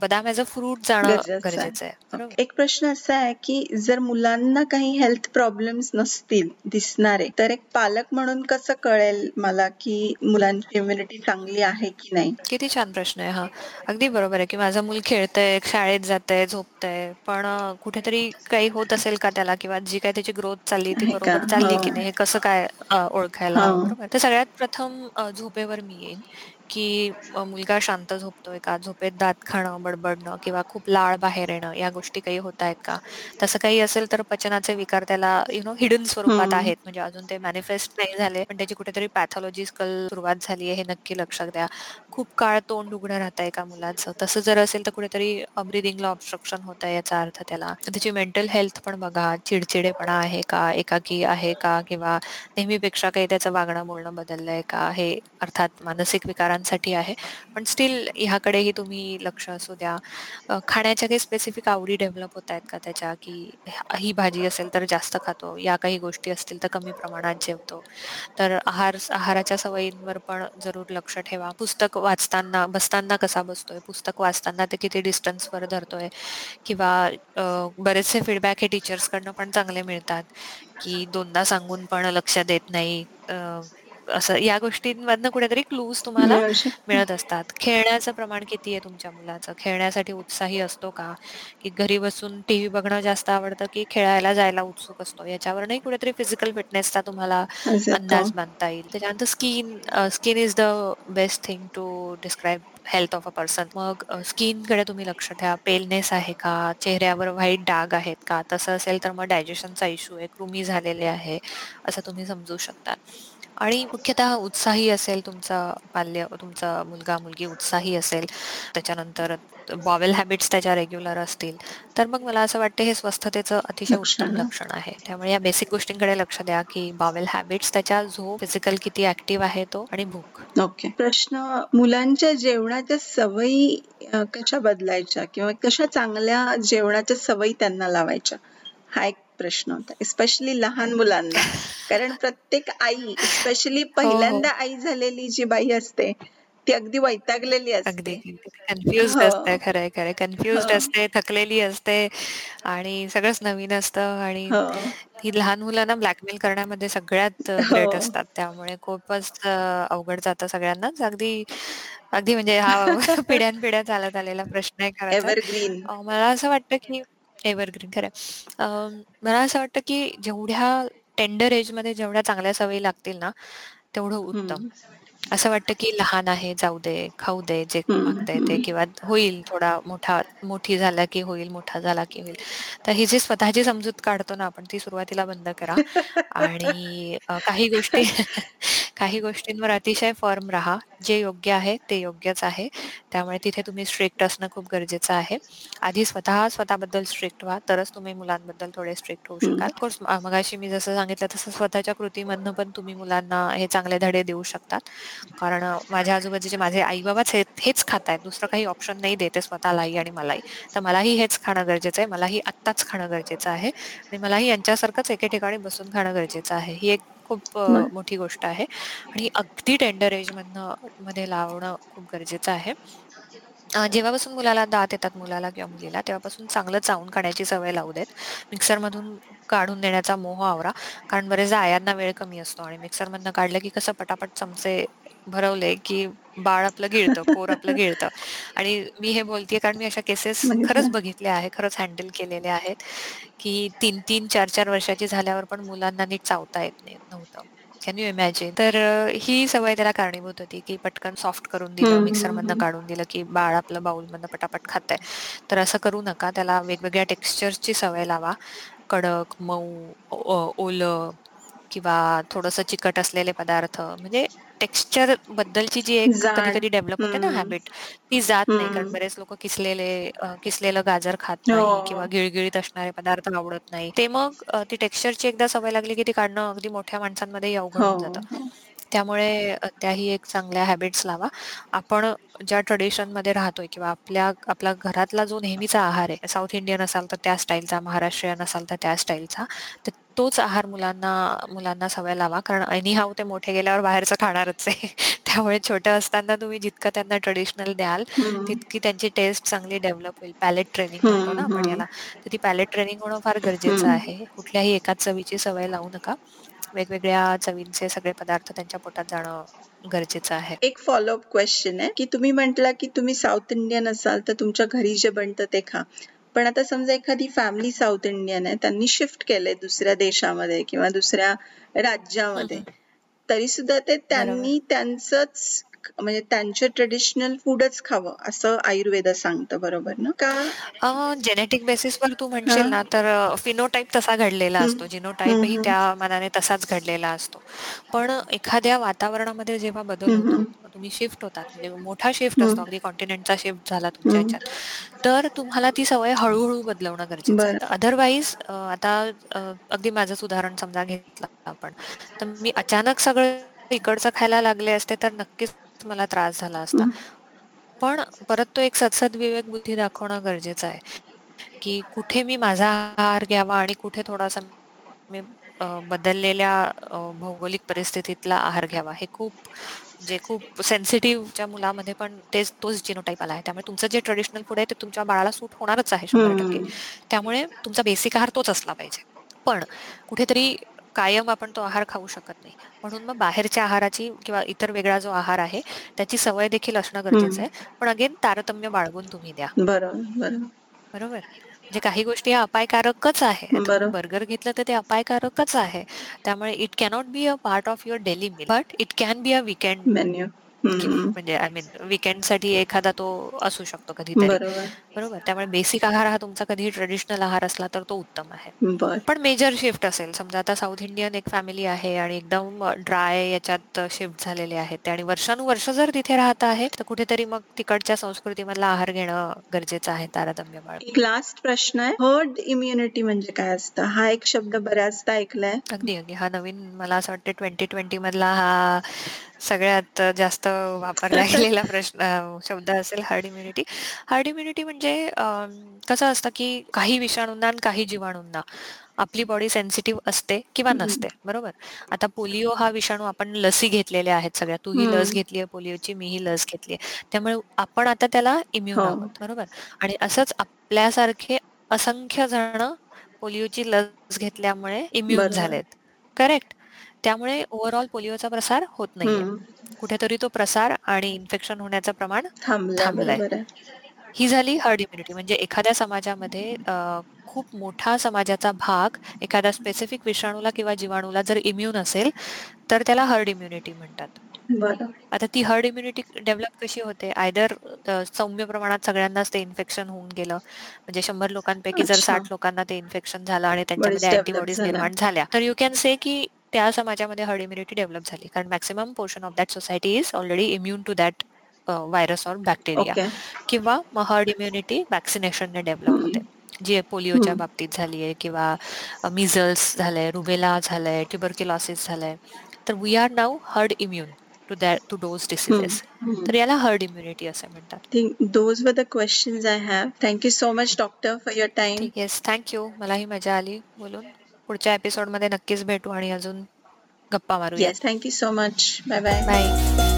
बदाम ॲज अ फ्रूट जाणं गरजेचं आहे. एक प्रश्न असा आहे, की जर मुलांना काही हेल्थ प्रॉब्लेम्स नसतील दिसणारे, तर एक पालक म्हणून कसं कळेल मला, की मुलांची इम्युनिटी चांगली आहे की नाही? किती छान प्रश्न आहे हा. अगदी बरोबर आहे, की माझं मूल खेळतंय, शाळेत जातंय, झोपतंय, पण कुठेतरी काही होत असेल का त्याला किंवा जी काही त्याची ग्रोथ चालली ती? बरोबर चालली की नाही हो. हे कसं काय ओळखायला हां. बरोबर? तर सगळ्यात प्रथम झोपेवर मी येईन, की मुलगा शांत झोपतोय का? झोपेत दात खाणं, बडबडणं किंवा खूप लाळ बाहेर येणं या गोष्टी काही होतायत का? तसं काही असेल तर पचनाचे विकार त्याला यू नो हिडन स्वरूपात. आहेत. म्हणजे अजून ते मॅनिफेस्ट नाही झाले, पण त्याची कुठेतरी पॅथॉलॉजिकल सुरुवात झाली आहे हे नक्की लक्षात द्या. खूप काळ तोंड उघडं राहतंय का मुलाचं? तसं जर असेल तर कुठेतरी अ, ब्रीथिंगला ऑब्स्ट्रक्शन होतंय याचा अर्थ त्याला. त्याची मेंटल हेल्थ पण बघा. चिडचिडेपणा आहे का? एकाकी आहे का? किंवा नेहमीपेक्षा काही त्याचं वागणं बोलणं बदललंय का? हे अर्थात मानसिक विकारांसाठी आहे. पण स्टील ह्याकडेही तुम्ही लक्ष असू द्या. खाण्याच्या काही स्पेसिफिक आवडी डेव्हलप होत आहेत का त्याच्या? की ही भाजी असेल तर जास्त खातो, या काही गोष्टी असतील तर कमी प्रमाणात जेवतो. तर आहार आहाराच्या सवयींवर पण जरूर लक्ष ठेवा. पुस्तक वाचताना बसताना कसा बसतोय? पुस्तक वाचताना ते किती डिस्टन्सवर धरतोय? किंवा बरेचसे फीडबॅक हे टीचर्सकडनं पण चांगले मिळतात, की दोनदा सांगून पण लक्ष देत नाही. असं या गोष्टींमधनं कुठेतरी क्लूज तुम्हाला. मिळत असतात. खेळण्याचं प्रमाण किती आहे तुमच्या मुलाचं? खेळण्यासाठी उत्साही असतो का? की घरी बसून टीव्ही बघणं जास्त आवडतं, की खेळायला जायला उत्सुक असतो? याच्यावरही कुठेतरी फिजिकल फिटनेसचा तुम्हाला. अंदाज बांधता येईल. त्याच्यानंतर skin skin is the best thing to describe health of a person. मग अ, स्किनकडे तुम्ही लक्ष ठेवा. पेलनेस आहे का? चेहऱ्यावर व्हाईट डाग आहेत का? तसं असेल तर मग डायजेशनचा इश्यू आहे, कृमी झालेले आहे, असं तुम्ही समजू शकता. आणि मुख्यतः उत्साही असेल तुमचा पाल्य तुमचा मुलगा-मुलगी उत्साही असेल, त्याच्यानंतर बॉवेल हॅबिट्स त्याच्या रेग्युलर असतील. तर मग मला असं वाटतं हे स्वस्थतेचं अतिशय उत्तम लक्षणं. आहे. त्यामुळे या बेसिक गोष्टींकडे लक्ष द्या की बॉवेल हॅबिट्स त्याच्या झोप फिजिकल किती ऍक्टिव्ह आहे तो आणि भूक. ओके. प्रश्न मुलांच्या जेवणाच्या सवयी कशा बदलायच्या किंवा कशा चांगल्या जेवणाच्या सवयी त्यांना लावायच्या? हा एक प्रश्न होता स्पेशली लहान मुलांना. कारण प्रत्येक आई स्पेशली हो. पहिल्यांदा आई झालेली जी बाई असते ती अगदी वैतागलेली अगदी असते कन्फ्युज हो. असते खरंय खरंय. कन्फ्युज हो. असते थकलेली असते आणि सगळंच नवीन असतं आणि हो. ही लहान मुलांना ब्लॅकमेल करण्यामध्ये सगळ्यात हो. ग्रेट असतात. त्यामुळे खूपच अवघड जातं सगळ्यांनाच अगदी अगदी म्हणजे हा *laughs* पिढ्यानपिढ्या चालत आलेला प्रश्न आहे खरं मला असं वाटतं की एव्हरग्रीन खरं अं, मला असं वाटतं की जेवढ्या टेंडर एजमध्ये जेवढ्या चांगल्या सवयी लागतील ना तेवढं उत्तम. असं वाटतं की लहान आहे जाऊ दे खाऊ दे जे मागताय ते किंवा होईल थोडा मोठा मोठी झाला की होईल मोठा झाला की होईल. तर ही जी स्वतःची समजूत काढतो ना आपण ती सुरुवातीला बंद करा. आणि अ, काही गोष्टी *laughs* काही गोष्टींवर अतिशय फर्म राहा. जे योग्य आहे ते योग्यच आहे. त्यामुळे तिथे तुम्ही स्ट्रिक्ट असणं खूप गरजेचं आहे. आधी स्वतः स्वतःबद्दल स्ट्रिक्ट व्हा. तरच तुम्ही मुलांबद्दल थोडे स्ट्रिक्ट होऊ शकाल. कोर्स मगाशी मी जसं सांगितलं तसं स्वतःच्या कृतीमधनं पण तुम्ही मुलांना हे चांगले धडे देऊ शकतात. कारण माझ्या आजूबाजूचे माझे आई बाबाच हे हेच खात आहेत दुसरं काही ऑप्शन नाही देते स्वतःलाही आणि मलाही. तर मलाही हेच खाणं गरजेचं आहे. मलाही आत्ताच खाणं गरजेचं आहे. आणि मलाही यांच्यासारखंच एके ठिकाणी बसून खाणं गरजेचं आहे. ही एक खूप मोठी गोष्ट आहे. आणि अगदी टेंडर एज मधनं मध्ये लावणं खूप गरजेचं आहे. जेव्हापासून मुलाला दात येतात मुलाला किंवा मुलीला तेव्हापासून चांगलं चावून काढण्याची सवय लावू देत. मिक्सरमधून काढून देण्याचा मोह आवरा. कारण बरेचदा आयांना वेळ कमी असतो आणि मिक्सरमधनं काढलं की कसं पटापट चमचे भरवले की बाळ आपलं गिळतं पोर आपलं गिळतं. आणि मी हे बोलतेय कारण मी अशा केसेस खरंच बघितल्या आहे खरंच हँडल केलेल्या आहेत की तीन तीन चार चार वर्षाची झाल्यावर पण मुलांना नीट चावता येत नाही नव्हतं. कॅन यू इमॅजिन तर ही सवय त्याला कारणीभूत होती की पटकन सॉफ्ट करून दिलं मिक्सरमधनं काढून दिलं की बाळ आपलं बाउलमधनं पटापट खातंय. तर असं करू नका त्याला वेगवेगळ्या टेक्स्चर्सची सवय लावा. कडक मऊ ओलं किंवा थोडंसं चिकट असलेले पदार्थ म्हणजे टेक्स्चर बद्दलची जी एक कधी कधी डेव्हलप होते ना. हॅबिट ती जात नाही कारण. बरेच लोक किसलेले किसलेलं गाजर खात हो. नाही किंवा गिळगिळीत असणारे पदार्थ आवडत नाही ते मग ती टेक्स्चरची एकदा सवय लागली की ती काढणं अगदी मोठ्या माणसांमध्ये अवघड हो होऊन जातं त्यामुळे त्याही एक चांगल्या हॅबिट्स लावा आपण ज्या ट्रेडिशनमध्ये राहतोय किंवा आपल्या आपल्या घरातला जो नेहमीचा आहार आहे साऊथ इंडियन असाल तर त्या स्टाईलचा महाराष्ट्रीयन असाल तर त्या स्टाईलचा तर तोच आहार मुलांना मुलांना सवय लावा कारण एनी हाऊ ते मोठे गेल्यावर बाहेरचं खाणारच आहे *laughs* त्यामुळे छोटं असताना तुम्ही जितकं त्यांना ट्रेडिशनल द्याल. तितकी त्यांची टेस्ट चांगली डेव्हलप होईल पॅलेट ट्रेनिंग म्हणतो ना. आपण. याला तर ती पॅलेट ट्रेनिंग होणं फार गरजेचं. आहे कुठल्याही एकाच चवीची सवय लावू नका वेगवेगळ्या चवींचे सगळे पदार्थ त्यांच्या पोटात जाणं गरजेचं आहे एक फॉलोअप क्वेश्चन आहे की तुम्ही म्हटला की तुम्ही साऊथ इंडियन असाल तर तुमच्या घरी जे बनतं ते खा पण आता समजा एखादी फॅमिली साऊथ इंडियन आहे त्यांनी शिफ्ट केलंय दुसऱ्या देशामध्ये किंवा दुसऱ्या राज्यामध्ये. तरी सुद्धा ते त्यांनी त्यांचंच म्हणजे त्यांचे ट्रेडिशनल फूडच खावं असं आयुर्वेद सांगतं बरोबर ना? का? जेनेटिक बेसिसवर तू म्हणशील ना तर फिनोटाईप तसा घडलेला असतो. जिनोटाईपही. त्या मनाने तसाच घडलेला असतो. पण एखाद्या वातावरणामध्ये जेव्हा बदल होतो तुम्ही शिफ्ट होतात. म्हणजे मोठा शिफ्ट असतो. अगदी कॉन्टिनेंटचा शिफ्ट झाला तुमच्या ह्याच्यात. तर तुम्हाला ती सवय हळूहळू बदलवणं गरजेचं आहे. अदरवाईज आता अगदी माझंच उदाहरण समजा घेतलं आपण. तर मी अचानक सगळं इकडचं खायला लागले असते तर नक्कीच मला त्रास झाला असता. पण परत तो एक सदसद विवेक बुद्धी दाखवणं गरजेचं आहे. की कुठे मी माझा आहार घ्यावा आणि कुठे थोडासा मी बदललेल्या भौगोलिक परिस्थितीतला आहार घ्यावा. हे खूप म्हणजे खूप सेन्सिटिव्हच्या मुलामध्ये पण तेच तोच जिनोटाईप आला आहे. त्यामुळे तुमचं जे ट्रेडिशनल फूड आहे ते तुमच्या बाळाला सूट होणारच आहे शंभर टक्के. त्यामुळे तुमचा बेसिक आहार तोच असला पाहिजे. पण कुठेतरी कायम आपण तो आहार खाऊ शकत नाही. म्हणून मग बाहेरच्या आहाराची किंवा इतर वेगळा जो आहार आहे त्याची सवय देखील असणं गरजेचं आहे. पण अगेन तारतम्य बाळगून तुम्ही द्या. बरोबर बरोबर. म्हणजे काही गोष्टी ह्या अपायकारकच आहे बर्गर घेतलं तर ते अपायकारकच आहे. त्यामुळे it cannot be a part of your daily meal but it can be a weekend menu म्हणजे आय मीन वीकेंडसाठी एखादा तो असू शकतो कधीतरी. बरोबर. बरोबर. त्यामुळे बेसिक आहार हा तुमचा कधीही ट्रेडिशनल आहार असला तर तो उत्तम आहे. बर. पण मेजर शिफ्ट असेल. समजा आता साऊथ इंडियन एक फॅमिली आहे आणि एकदम ड्राय याच्यात शिफ्ट झालेले आहेत ते आणि वर्षानुवर्ष जर तिथे राहत आहेत तर कुठेतरी मग तिकडच्या संस्कृतीमधला आहार घेणं गरजेचं आहे तारतम्य बाळ. एक लास्ट प्रश्न आहे. हर्ड इम्युनिटी म्हणजे काय असतं? हा एक शब्द बऱ्याचदा ऐकलाय. अगदी अगदी. हा नवीन मला असं वाटतं ट्वेंटी ट्वेंटी मधला हा सगळ्यात जास्त वापरला *laughs* गेलेला प्रश्न शब्द असेल हार्ड इम्युनिटी हार्ड इम्युनिटी म्हणजे कसं असतं की काही विषाणूंना आणि काही जीवाणूंना आपली बॉडी सेन्सिटिव्ह असते किंवा हम्म. नसते बरोबर आता पोलिओ हा विषाणू आपण लसी घेतलेल्या आहेत सगळ्या तूही लस हम्म. घेतलीये पोलिओची मीही लस घेतलीये त्यामुळे आपण आता त्याला इम्युन हो. आहोत बरोबर आणि असंच आपल्यासारखे असंख्य जण पोलिओची लस घेतल्यामुळे इम्युन बरोबर. झालेत करेक्ट त्यामुळे ओव्हरऑल पोलिओचा प्रसार होत नाहीये. हम्म. कुठेतरी तो प्रसार आणि इन्फेक्शन होण्याचं प्रमाण थांबलाय ही झाली हर्ड इम्युनिटी म्हणजे एखाद्या समाजामध्ये खूप मोठा समाजाचा भाग एखाद्या स्पेसिफिक विषाणूला किंवा जीवाणूला जर इम्युन असेल तर त्याला हर्ड इम्युनिटी म्हणतात. आता ती हर्ड इम्युनिटी डेव्हलप कशी होते? आयदर सौम्य प्रमाणात सगळ्यांनाच ते इन्फेक्शन होऊन गेलं. म्हणजे शंभर लोकांपैकी जर. साठ लोकांना ते इन्फेक्शन झालं आणि त्यांच्यामध्ये अँटीबॉडीज. निर्माण झाल्या. तर यू कॅन से की त्या समाजामध्ये हर्ड इम्युनिटी डेव्हलप झाली. कारण maximum portion of that society is already immune to that virus or bacteria किंवा मग हर्ड इम्युनिटी वॅक्सिनेशनने डेव्हलप होते. जी पोलिओच्या. बाबतीत झाली आहे किंवा मिझल्स झालंय रुबेला झालंय ट्युबरक्युलॉसिस झालंय. तर we are now herd immune to that to those diseases. तर याला हर्ड इम्युनिटी असे म्हणतात. The questions I have. Thank you so much, doctor, for your time. ठीक आहे. थँक्यू मलाही मजा आली बोलून. पुढच्या एपिसोडमध्ये नक्कीच भेटू आणि अजून गप्पा thank you so much. Bye bye. Bye